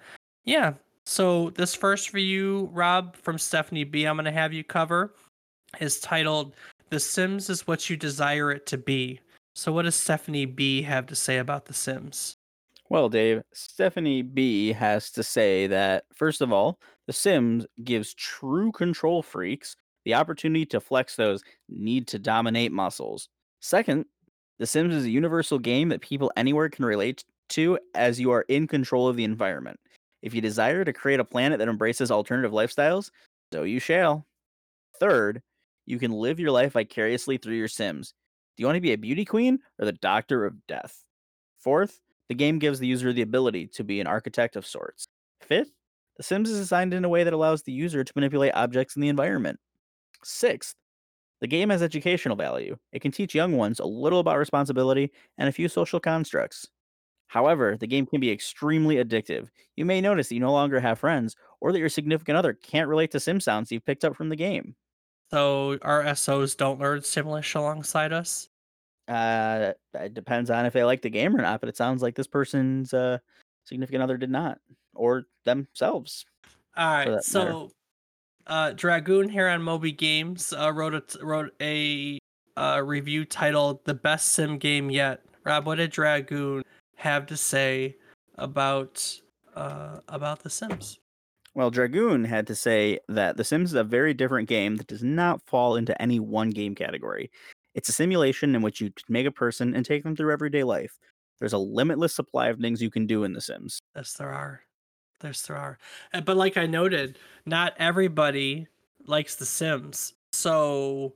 yeah. So this first review rob from stephanie b i'm going to have you cover is titled the sims is what you desire it to be. So what does stephanie b have to say about the sims Well, Dave, Stephanie B has to say that, first of all, The Sims gives true control freaks the opportunity to flex those need to dominate muscles. Second, The Sims is a universal game that people anywhere can relate to as you are in control of the environment. If you desire to create a planet that embraces alternative lifestyles, so you shall. Third, you can live your life vicariously through your Sims. Do you want to be a beauty queen or the doctor of death? Fourth, the game gives the user the ability to be an architect of sorts. Fifth, The Sims is designed in a way that allows the user to manipulate objects in the environment. Sixth, the game has educational value. It can teach young ones a little about responsibility and a few social constructs. However, the game can be extremely addictive. You may notice that you no longer have friends, or that your significant other can't relate to sim sounds you've picked up from the game. so our sos don't learn simlish alongside us Uh, it depends on if they like the game or not, but it sounds like this person's uh, significant other did not, or themselves. All right, that matter. so uh, Dragoon here on Moby Games uh, wrote a t- wrote a uh, review titled "The Best Sim Game Yet." Rob, what did Dragoon have to say about uh, about The Sims? Well, Dragoon had to say that The Sims is a very different game that does not fall into any one game category. It's a simulation in which you make a person and take them through everyday life. There's a limitless supply of things you can do in The Sims. Yes, there are. There's there are. But like I noted, not everybody likes The Sims. So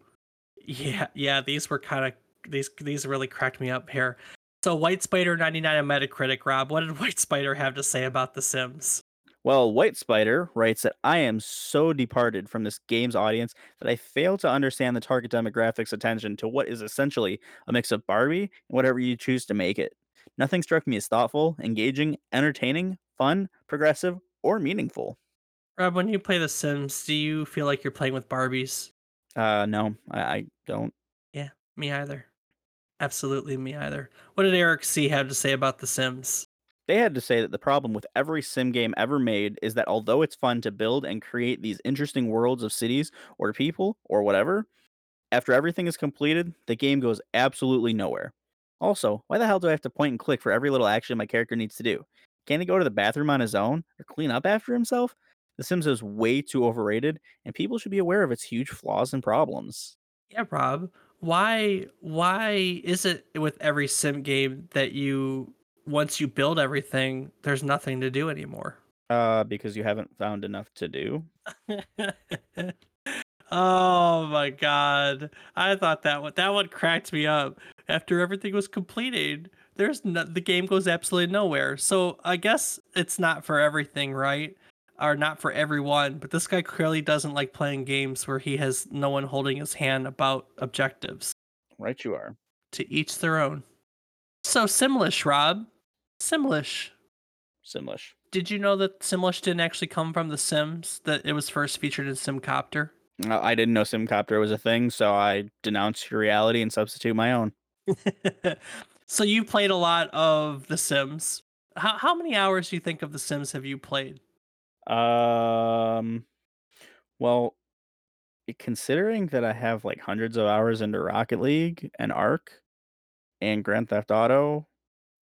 yeah, yeah, these were kind of these these really cracked me up here. So White Spider 99 on Metacritic, Rob. What did White Spider have to say about The Sims? Well, White Spider writes that I am so departed from this game's audience that I fail to understand the target demographic's attention to what is essentially a mix of Barbie and whatever you choose to make it. Nothing struck me as thoughtful, engaging, entertaining, fun, progressive, or meaningful. Rob, when you play The Sims, do you feel like you're playing with Barbies? Uh, no, I, I don't. Yeah, me either. Absolutely me either. What did Eric C have to say about The Sims? They had to say that the problem with every sim game ever made is that although it's fun to build and create these interesting worlds of cities or people or whatever, after everything is completed, the game goes absolutely nowhere. Also, why the hell do I have to point and click for every little action my character needs to do? Can't he go to the bathroom on his own or clean up after himself? The Sims is way too overrated, and people should be aware of its huge flaws and problems. Yeah, Rob. Why why is it with every sim game that you once you build everything, there's nothing to do anymore? Uh, because you haven't found enough to do. oh my god. I thought that one that one cracked me up. After everything was completed, there's no, the game goes absolutely nowhere. So I guess it's not for everything, right? Or not for everyone, but this guy clearly doesn't like playing games where he has no one holding his hand about objectives. Right, you are. To each their own. So Simlish, Rob. Simlish. Simlish. Did you know that Simlish didn't actually come from The Sims? That it was first featured in Simcopter? Uh, I didn't know Simcopter was a thing, so I denounce your reality and substitute my own. so you played a lot of The Sims. How how many hours do you think of The Sims have you played? Um, well, considering that I have like hundreds of hours into Rocket League and Ark and Grand Theft Auto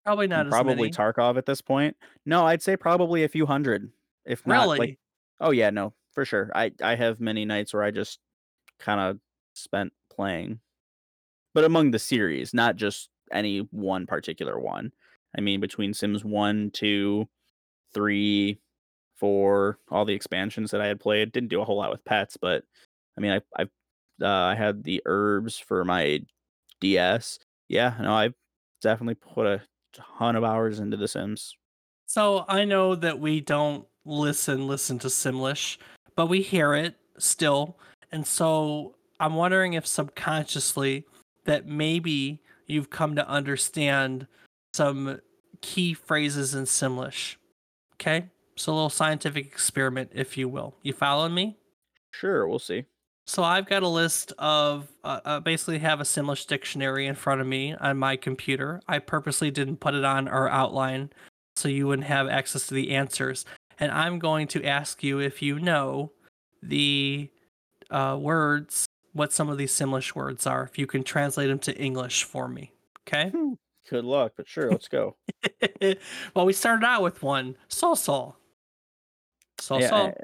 Probably not as probably many. Tarkov at this point, no, I'd say probably a few hundred, if not really? like. Oh yeah, no, for sure. I I have many nights where I just kind of spent playing, but among the series, not just any one particular one. I mean, between Sims one, two, three, four, all the expansions that I had played, didn't do a whole lot with pets, but I mean, I I uh, I had the Urbz for my DS. Yeah, no, I definitely put a ton of hours into The Sims. So I know that we don't listen listen to Simlish, but we hear it still. And so I'm wondering if subconsciously that maybe you've come to understand some key phrases in Simlish. Okay? So a little scientific experiment, if you will. You following me? Sure, we'll see. So I've got a list of uh, uh, basically have a Simlish dictionary in front of me on my computer. I purposely didn't put it on our outline so you wouldn't have access to the answers. And I'm going to ask you if you know the uh, words, what some of these Simlish words are, if you can translate them to English for me. Okay? Good luck, but sure, let's go. well, we started out with one, sol sol. Sol yeah, sol. I-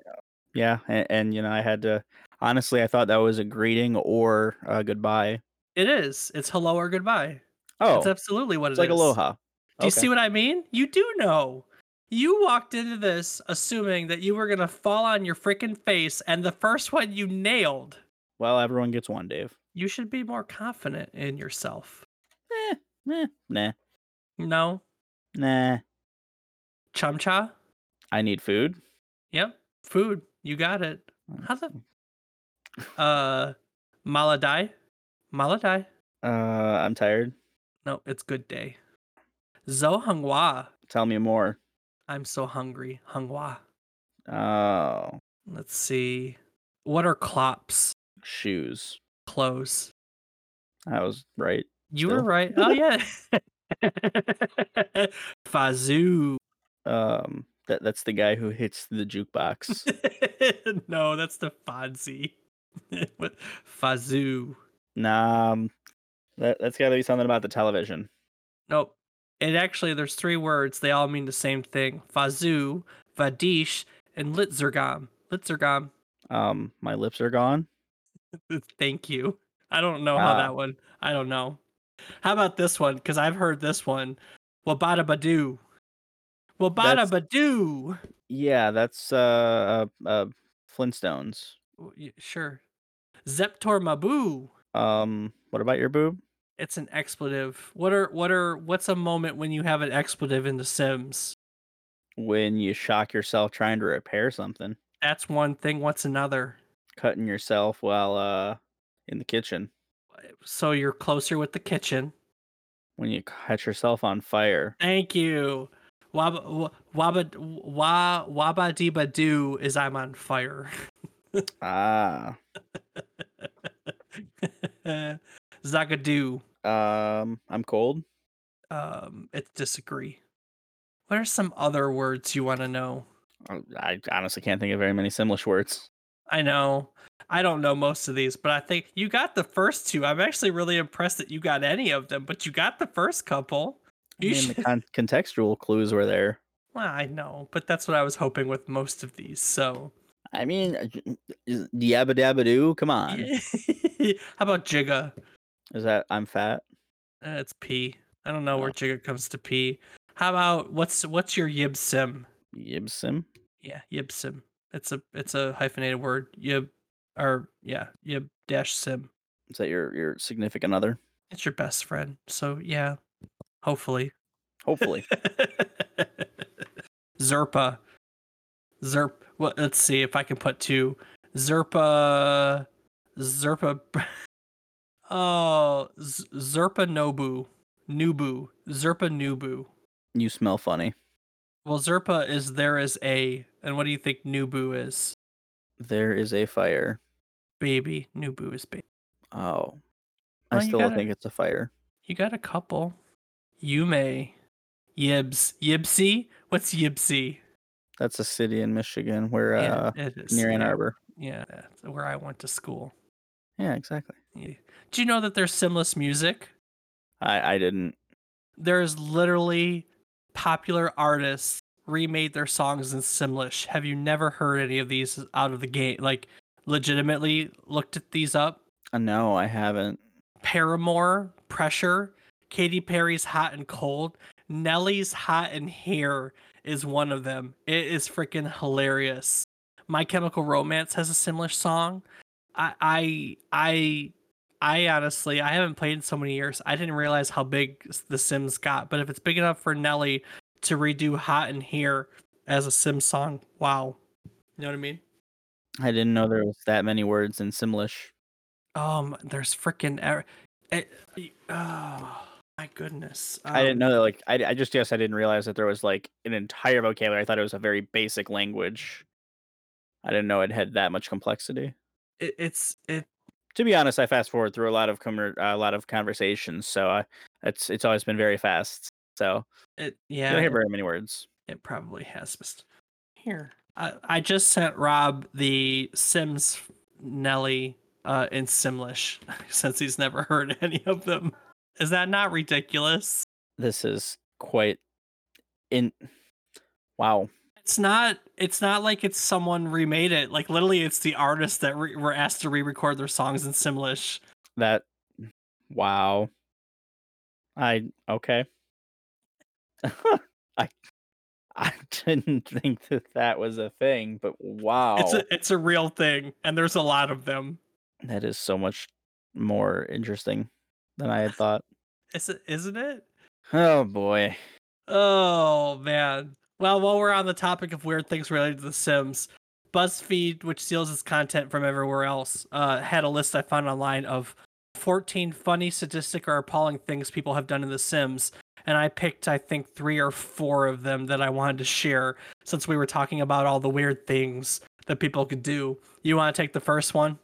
yeah, and, and you know, I had to. Honestly, I thought that was a greeting or a goodbye. It is. It's hello or goodbye. Oh, That's absolutely what it's it like is. aloha. Do you see what I mean? You do know. You walked into this assuming that you were gonna fall on your freaking face, and the first one you nailed. Well, everyone gets one, Dave. You should be more confident in yourself. Eh, eh, nah, No, nah. chumcha. I need food. Yep, food. You got it. How the? Uh, maladai, maladai. Uh, I'm tired. No, it's good day. Zo. Tell me more. I'm so hungry. Hungwa. Oh, Let's see. What are clops? shoes. Clothes. I was right. You were right. Oh yeah. Fazoo. Um, that that's the guy who hits the jukebox. no, that's the Fonzie. What Fazoo? nah, um, that that's got to be something about the television. Nope. It actually there's three words. They all mean the same thing. Fazoo, Vadish, and Litzergam. Litzergam. Um, my lips are gone. Thank you. I don't know how Ah. that one. I don't know. How about this one? Because I've heard this one. Wabada badoo. Wabada badoo. Yeah, that's uh, uh, uh Flintstones. Sure. Zeptor Mabu. Um, what about your boob? It's an expletive. What are what are what's a moment when you have an expletive in The Sims? When you shock yourself trying to repair something, That's one thing. What's another? cutting yourself while uh in the kitchen. So you're closer with the kitchen. When you catch yourself on fire. Thank you. Waba wa- waba wa waba diba doo is I'm on fire. Ah. Zagadoo. Um, I'm cold. Um, it's disagree. What are some other words you want to know? Uh, I honestly can't think of very many Simlish words. I know. I don't know most of these, but I think you got the first two. I'm actually really impressed that you got any of them, but you got the first couple. I You mean, the con- contextual clues were there. Well, I know, but that's what I was hoping with most of these. So, I mean, uh, yabba dabba doo. Come on, how about Jigga? is that I'm fat? Uh, it's P. I don't know where Oh. Jigga comes to P. How about what's what's your Yib Sim? Yibsim. Yeah, Yib Sim. It's a it's a hyphenated word. Yib or yeah, Yib dash Sim. Is that your your significant other? It's your best friend. So yeah, hopefully. Hopefully. Zerpa. Zerp. Well, let's see if I can put two. Zerpa. Zerpa. Oh, Z- Zerpa Nobu. Nubu. Zerpa Nubu. you smell funny. Well, Zerpa is there is a. And what do you think Nubu is? There is a fire. Baby. Nubu is baby. Oh, I Well, still gotta- think it's a fire. You got a couple. Yume. Yibs. Yibsy? What's Yibsy? That's a city in Michigan where uh yeah, is. near Ann. Arbor. Yeah, where I went to school. Yeah, exactly. Yeah. Do you know that there's Simlish music? I I didn't. There's literally popular artists remade their songs in Simlish. Have you never heard any of these out of the game? Like, legitimately looked at these up? Uh, no, I haven't. Paramore, Pressure, Katy Perry's Hot and Cold, Nelly's Hot and Here is one of them. It is freaking hilarious. My Chemical Romance has a Simlish song. I I I I honestly I haven't played in so many years. I didn't realize how big the Sims got, but if it's big enough for Nelly to redo Hot in Here as a Sim song, wow. You know what I mean? I didn't know there was that many words in Simlish. Um, there's freaking er- it, oh my goodness. I didn't Um, know that. Like, I, I just guess I didn't realize that there was like an entire vocabulary. I thought it was a very basic language. I didn't know it had that much complexity. it, it's it To be honest, I fast forward through a lot of conver- a lot of conversations, so I, it's it's always been very fast. So it you yeah don't hear very many words. it probably has missed. here I, I just sent rob the sims nelly uh in simlish since he's never heard any of them is that not ridiculous This is quite in. Wow. it's not it's not like it's someone remade it like literally it's the artists that re- were asked to re-record their songs in simlish That. Wow. I okay. I I didn't think that that was a thing, but wow, it's a it's a real thing and there's a lot of them that is so much more interesting than I had thought. is it isn't it Oh boy. Oh man. Well, while we're on the topic of weird things related to The Sims, BuzzFeed, which steals its content from everywhere else, uh, had a list I found online of 14 funny, sadistic, or appalling things people have done in The Sims. And I picked, I think, three or four of them that I wanted to share since we were talking about all the weird things that people could do. You want to take the first one?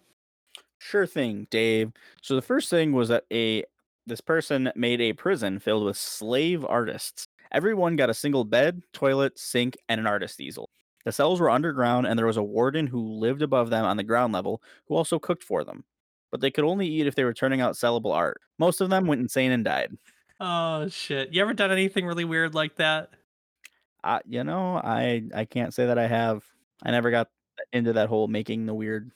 Sure thing, Dave. So the first thing was that a this person made a prison filled with slave artists. Everyone got a single bed, toilet, sink, and an artist easel. The cells were underground, and there was a warden who lived above them on the ground level, who also cooked for them. But they could only eat if they were turning out sellable art. Most of them went insane and died. Oh, shit. You ever done anything really weird like that? Uh, you know, I I can't say that I have. I never got into that whole making the weird.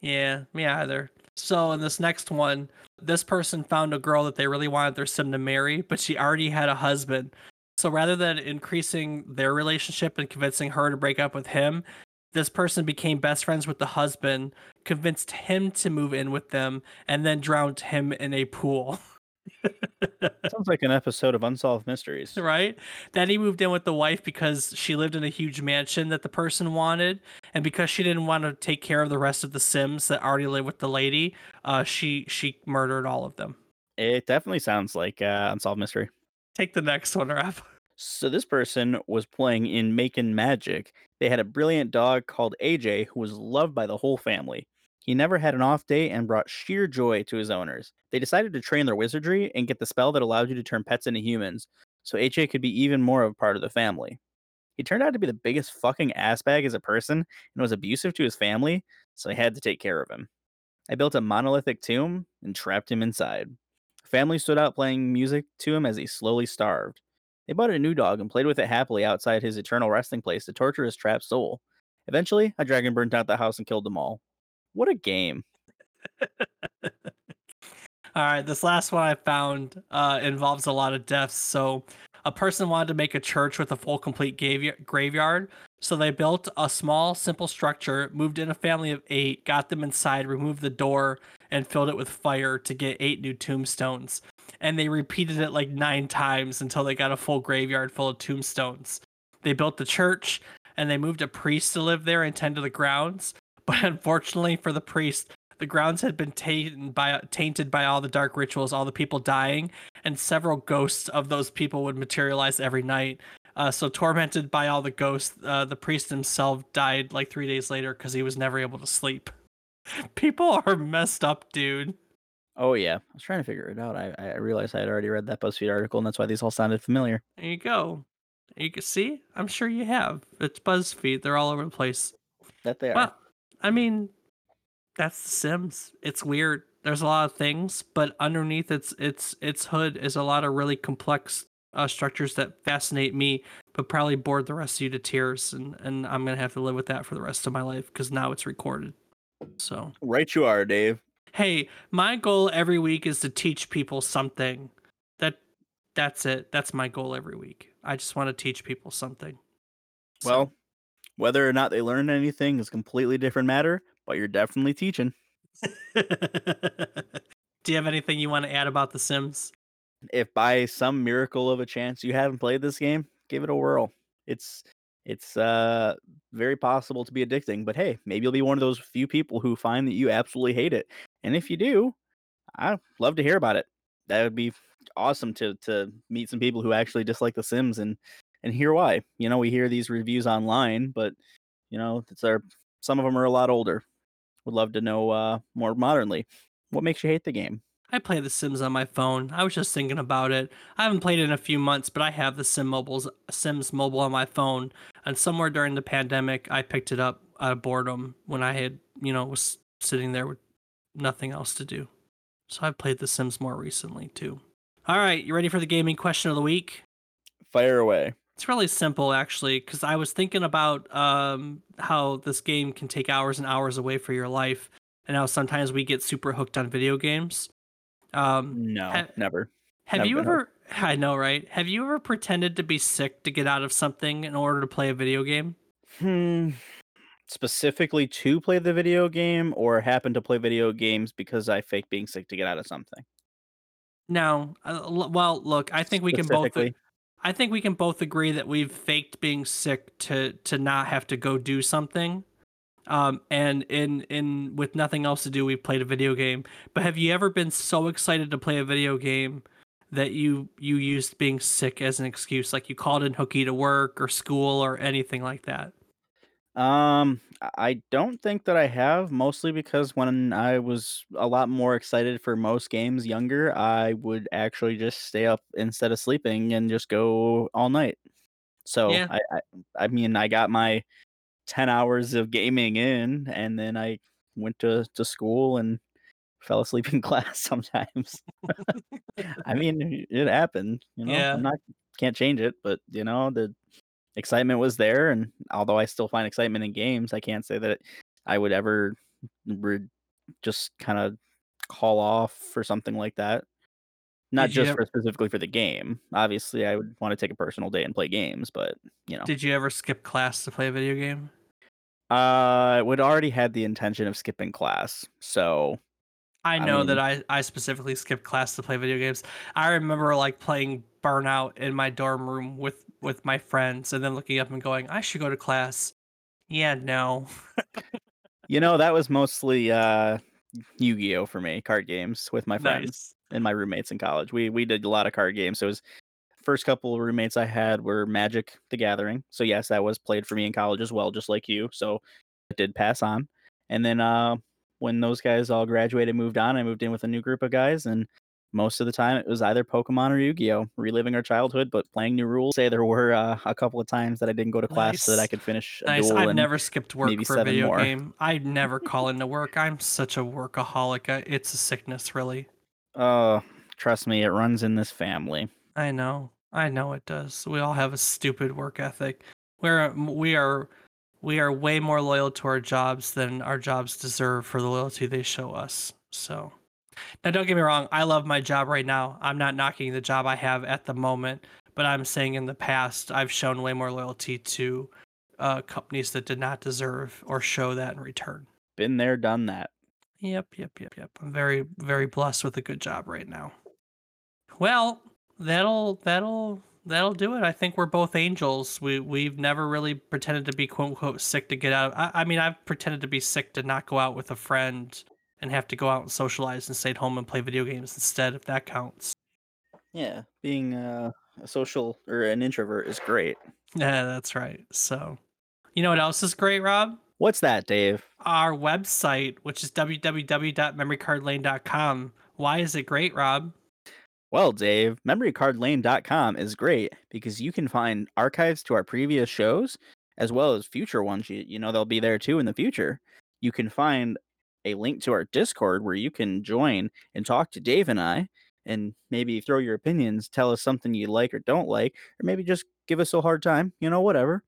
Yeah, me either. So in this next one, this person found a girl that they really wanted their sim to marry, but she already had a husband. So rather than increasing their relationship and convincing her to break up with him, this person became best friends with the husband, convinced him to move in with them, and then drowned him in a pool. Sounds like an episode of Unsolved Mysteries. right? Then he moved in with the wife because she lived in a huge mansion that the person wanted, and because she didn't want to take care of the rest of the Sims that already live with the lady, uh, she she murdered all of them. It definitely sounds like uh, Unsolved Mystery. Take the next one, Rob. So this person was playing in Making Magic. They had a brilliant dog called AJ who was loved by the whole family. He never had an off day and brought sheer joy to his owners. They decided to train their wizardry and get the spell that allowed you to turn pets into humans, so AJ could be even more of a part of the family. He turned out to be the biggest fucking assbag as a person and was abusive to his family, so I had to take care of him. I built a monolithic tomb and trapped him inside. Family stood out playing music to him as he slowly starved. They bought a new dog and played with it happily outside his eternal resting place to torture his trapped soul. Eventually, a dragon burnt out the house and killed them all. What a game. All right, this last one I found uh, involves a lot of deaths. So, a person wanted to make a church with a full complete graveyard. So, they built a small, simple structure, moved in a family of eight, got them inside, removed the door, and filled it with fire to get eight new tombstones. And they repeated it like nine times until they got a full graveyard full of tombstones. They built the church and they moved a priest to live there and tend to the grounds. But unfortunately for the priest, the grounds had been tainted by tainted by all the dark rituals, all the people dying, and several ghosts of those people would materialize every night. Uh, so tormented by all the ghosts, uh, the priest himself died like three days later because he was never able to sleep. People are messed up, dude. Oh yeah, I was trying to figure it out. I, I realized I had already read that BuzzFeed article, and that's why these all sounded familiar. There you go. You can see. I'm sure you have. It's BuzzFeed. They're all over the place. That they are. Well, I mean, that's The Sims. It's weird. There's a lot of things, but underneath its its its hood is a lot of really complex uh, structures that fascinate me, but probably bored the rest of you to tears. And and I'm gonna have to live with that for the rest of my life because now it's recorded. So right, you are, Dave. hey, my goal every week is to teach people something. That that's it. That's my goal every week. I just want to teach people something. So- Well, whether or not they learn anything is a completely different matter, but you're definitely teaching. Do you have anything you want to add about The Sims? If by some miracle of a chance you haven't played this game, give it a whirl. It's it's uh very possible to be addicting, but hey, maybe you'll be one of those few people who find that you absolutely hate it. And if you do, I'd love to hear about it. That would be awesome to to meet some people who actually dislike The Sims and and hear why. You know, we hear these reviews online, but you know, it's our some of them are a lot older. Would love to know uh more modernly. What makes you hate the game? I play The Sims on my phone. I was just thinking about it. I haven't played it in a few months, but I have the Sim mobiles, Sims mobile on my phone. And somewhere during the pandemic, I picked it up out of boredom when I had, you know, was sitting there with nothing else to do. So I've played The Sims more recently too. All right, you ready for the gaming question of the week? Fire away. It's really simple, actually, because I was thinking about um, how this game can take hours and hours away for your life, and how sometimes we get super hooked on video games. Um, No, ha- never. have Never you ever? I know, right? Have you ever pretended to be sick to get out of something in order to play a video game? Hmm. Specifically to play the video game or happen to play video games because I fake being sick to get out of something? No. Uh, l- well, look, I think we can both. I think we can both agree that we've faked being sick to to not have to go do something. Um, and in in with nothing else to do, we played a video game. But have you ever been so excited to play a video game that you you used being sick as an excuse, like you called in hooky to work or school or anything like that? Um, I- don't think that I have, mostly because when I was a lot more excited for most games younger, I would actually just stay up instead of sleeping and just go all night. So Yeah. I, I, I mean, I got my ten hours of gaming in, and then I went to to school and fell asleep in class sometimes. I mean, it happened. You know, Yeah. I'm not can't change it, but you know the excitement was there, and although I still find excitement in games, I can't say that I would ever re- just kind of call off for something like that. Not Did just ev- for specifically for the game. Obviously, I would want to take a personal day and play games, but you know, Did you ever skip class to play a video game? uh, would already had the intention of skipping class, so I I know that I, I specifically skipped class to play video games. I remember like playing Burnout in my dorm room with with my friends, and then looking up and going, "I should go to class." Yeah, no. you know that was mostly uh Yu-Gi-Oh for me, card games with my friends. Nice. and my roommates in college. We we did a lot of card games. So it was first couple of roommates I had were Magic the Gathering. So yes, that was played for me in college as well, just like you. So it did pass on. And then uh when those guys all graduated, moved on, I moved in with a new group of guys and most of the time it was either Pokemon or Yu-Gi-Oh, reliving our childhood, but playing new rules. Say there were uh, a couple of times that I didn't go to class so that I could finish a Nice. I've never skipped work for a video more. game. I never call into work. I'm such a workaholic. It's a sickness, really. uh, trust me, it runs in this family. I know. I know it does. We all have a stupid work ethic. We're we are we are way more loyal to our jobs than our jobs deserve for the loyalty they show us. So now don't get me wrong, I love my job right now. I'm not knocking the job I have at the moment, but I'm saying in the past I've shown way more loyalty to uh, companies that did not deserve or show that in return. Been there, done that. Yep, yep, yep, yep. I'm very, very blessed with a good job right now. Well, that'll that'll that'll do it. I think we're both angels. We we've never really pretended to be quote unquote sick to get out. I, I mean, I've pretended to be sick to not go out with a friend and have to go out and socialize and stay at home and play video games instead, if that counts. Yeah, being uh, a social or an introvert is great. Yeah, that's right. So, you know what else is great, Rob? What's that, Dave? Our website, which is www.memorycardlane.com. Why is it great, Rob? Well, Dave, memorycardlane.com is great because you can find archives to our previous shows as well as future ones. You, you know, they'll be there too in the future. You can find a link to our Discord where you can join and talk to Dave and I and maybe throw your opinions, tell us something you like or don't like, or maybe just give us a hard time, you know, whatever.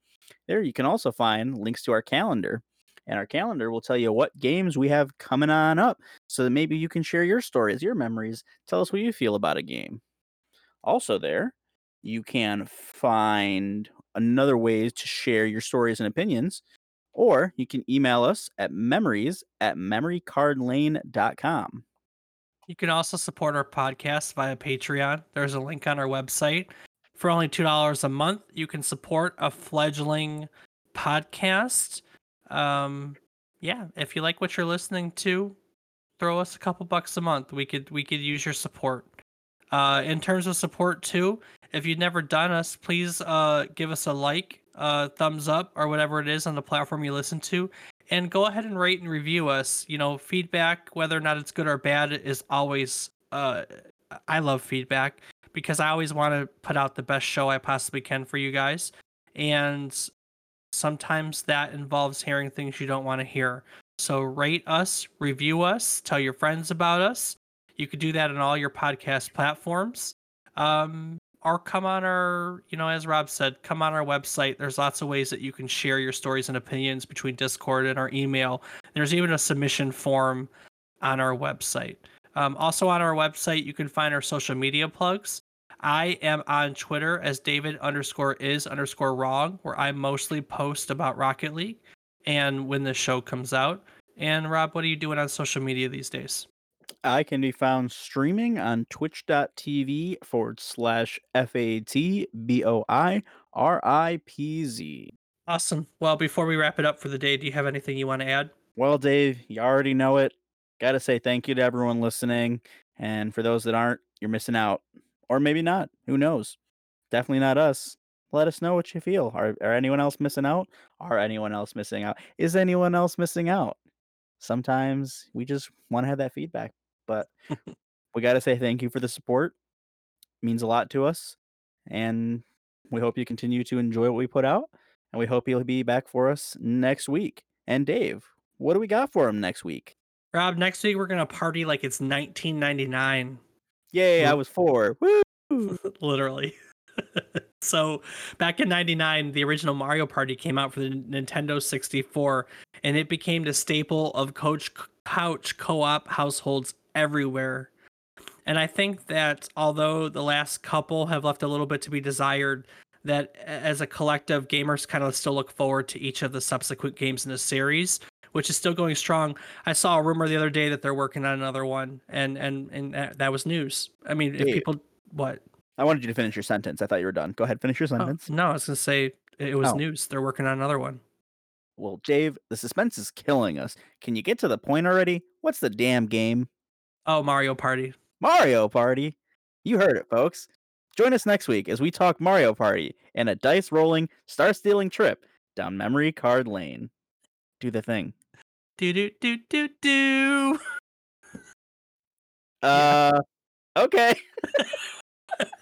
There you can also find links to our calendar. And our calendar will tell you what games we have coming on up so that maybe you can share your stories, your memories, tell us what you feel about a game. Also, there you can find another ways to share your stories and opinions, or you can email us at memories at memorycardlane.com. You can also support our podcast via Patreon. There's a link on our website. For only $2 a month, you can support a fledgling podcast. Um, yeah, if you like what you're listening to, throw us a couple bucks a month. We could we could use your support. Uh, in terms of support too, if you've never done us, please uh, give us a like, uh, thumbs up, or whatever it is on the platform you listen to, and go ahead and rate and review us. You know, feedback, whether or not it's good or bad, is always. Uh, I love feedback because I always want to put out the best show I possibly can for you guys, and sometimes that involves hearing things you don't want to hear. So rate us, review us, tell your friends about us. You could do that on all your podcast platforms. Um, or come on our, you know, as Rob said, come on our website. There's lots of ways that you can share your stories and opinions between Discord and our email. There's even a submission form on our website. Um, also on our website, you can find our social media plugs. I am on Twitter as David underscore is underscore wrong, where I mostly post about Rocket League and when the show comes out. And Rob, what are you doing on social media these days? I can be found streaming on twitch.tv forward slash F A T B O I R I P Z. Awesome. Well, before we wrap it up for the day, do you have anything you want to add? Well, Dave, you already know it. Got to say thank you to everyone listening. And for those that aren't, you're missing out. Or maybe not. Who knows? Definitely not us. Let us know what you feel. Are, are anyone else missing out? Are anyone else missing out? Is anyone else missing out? Sometimes we just want to have that feedback. But we got to say thank you for the support. It means a lot to us. And we hope you continue to enjoy what we put out. And we hope you'll be back for us next week. And Dave, what do we got for him next week? Rob, next week we're going to party like it's 1999. Yay, I was four. Woo! literally. so back in 99 the original mario party came out for the nintendo 64 and it became the staple of coach couch co-op households everywhere. And I think that although the last couple have left a little bit to be desired, that as a collective, gamers kind of still look forward to each of the subsequent games in the series, which is still going strong. I saw a rumor the other day that they're working on another one, and and and that, was news. I mean, if people what? I wanted you to finish your sentence. I thought you were done. Go ahead, finish your Oh, sentence. no, I was gonna say it was Oh. news. They're working on another one. Well, Dave, the suspense is killing us. Can you get to the point already? What's the damn game? Oh, Mario Party. Mario Party. You heard it, folks. Join us next week as we talk Mario Party and a dice rolling, star stealing trip down memory card lane. Do the thing. Do do do do do. Uh, okay.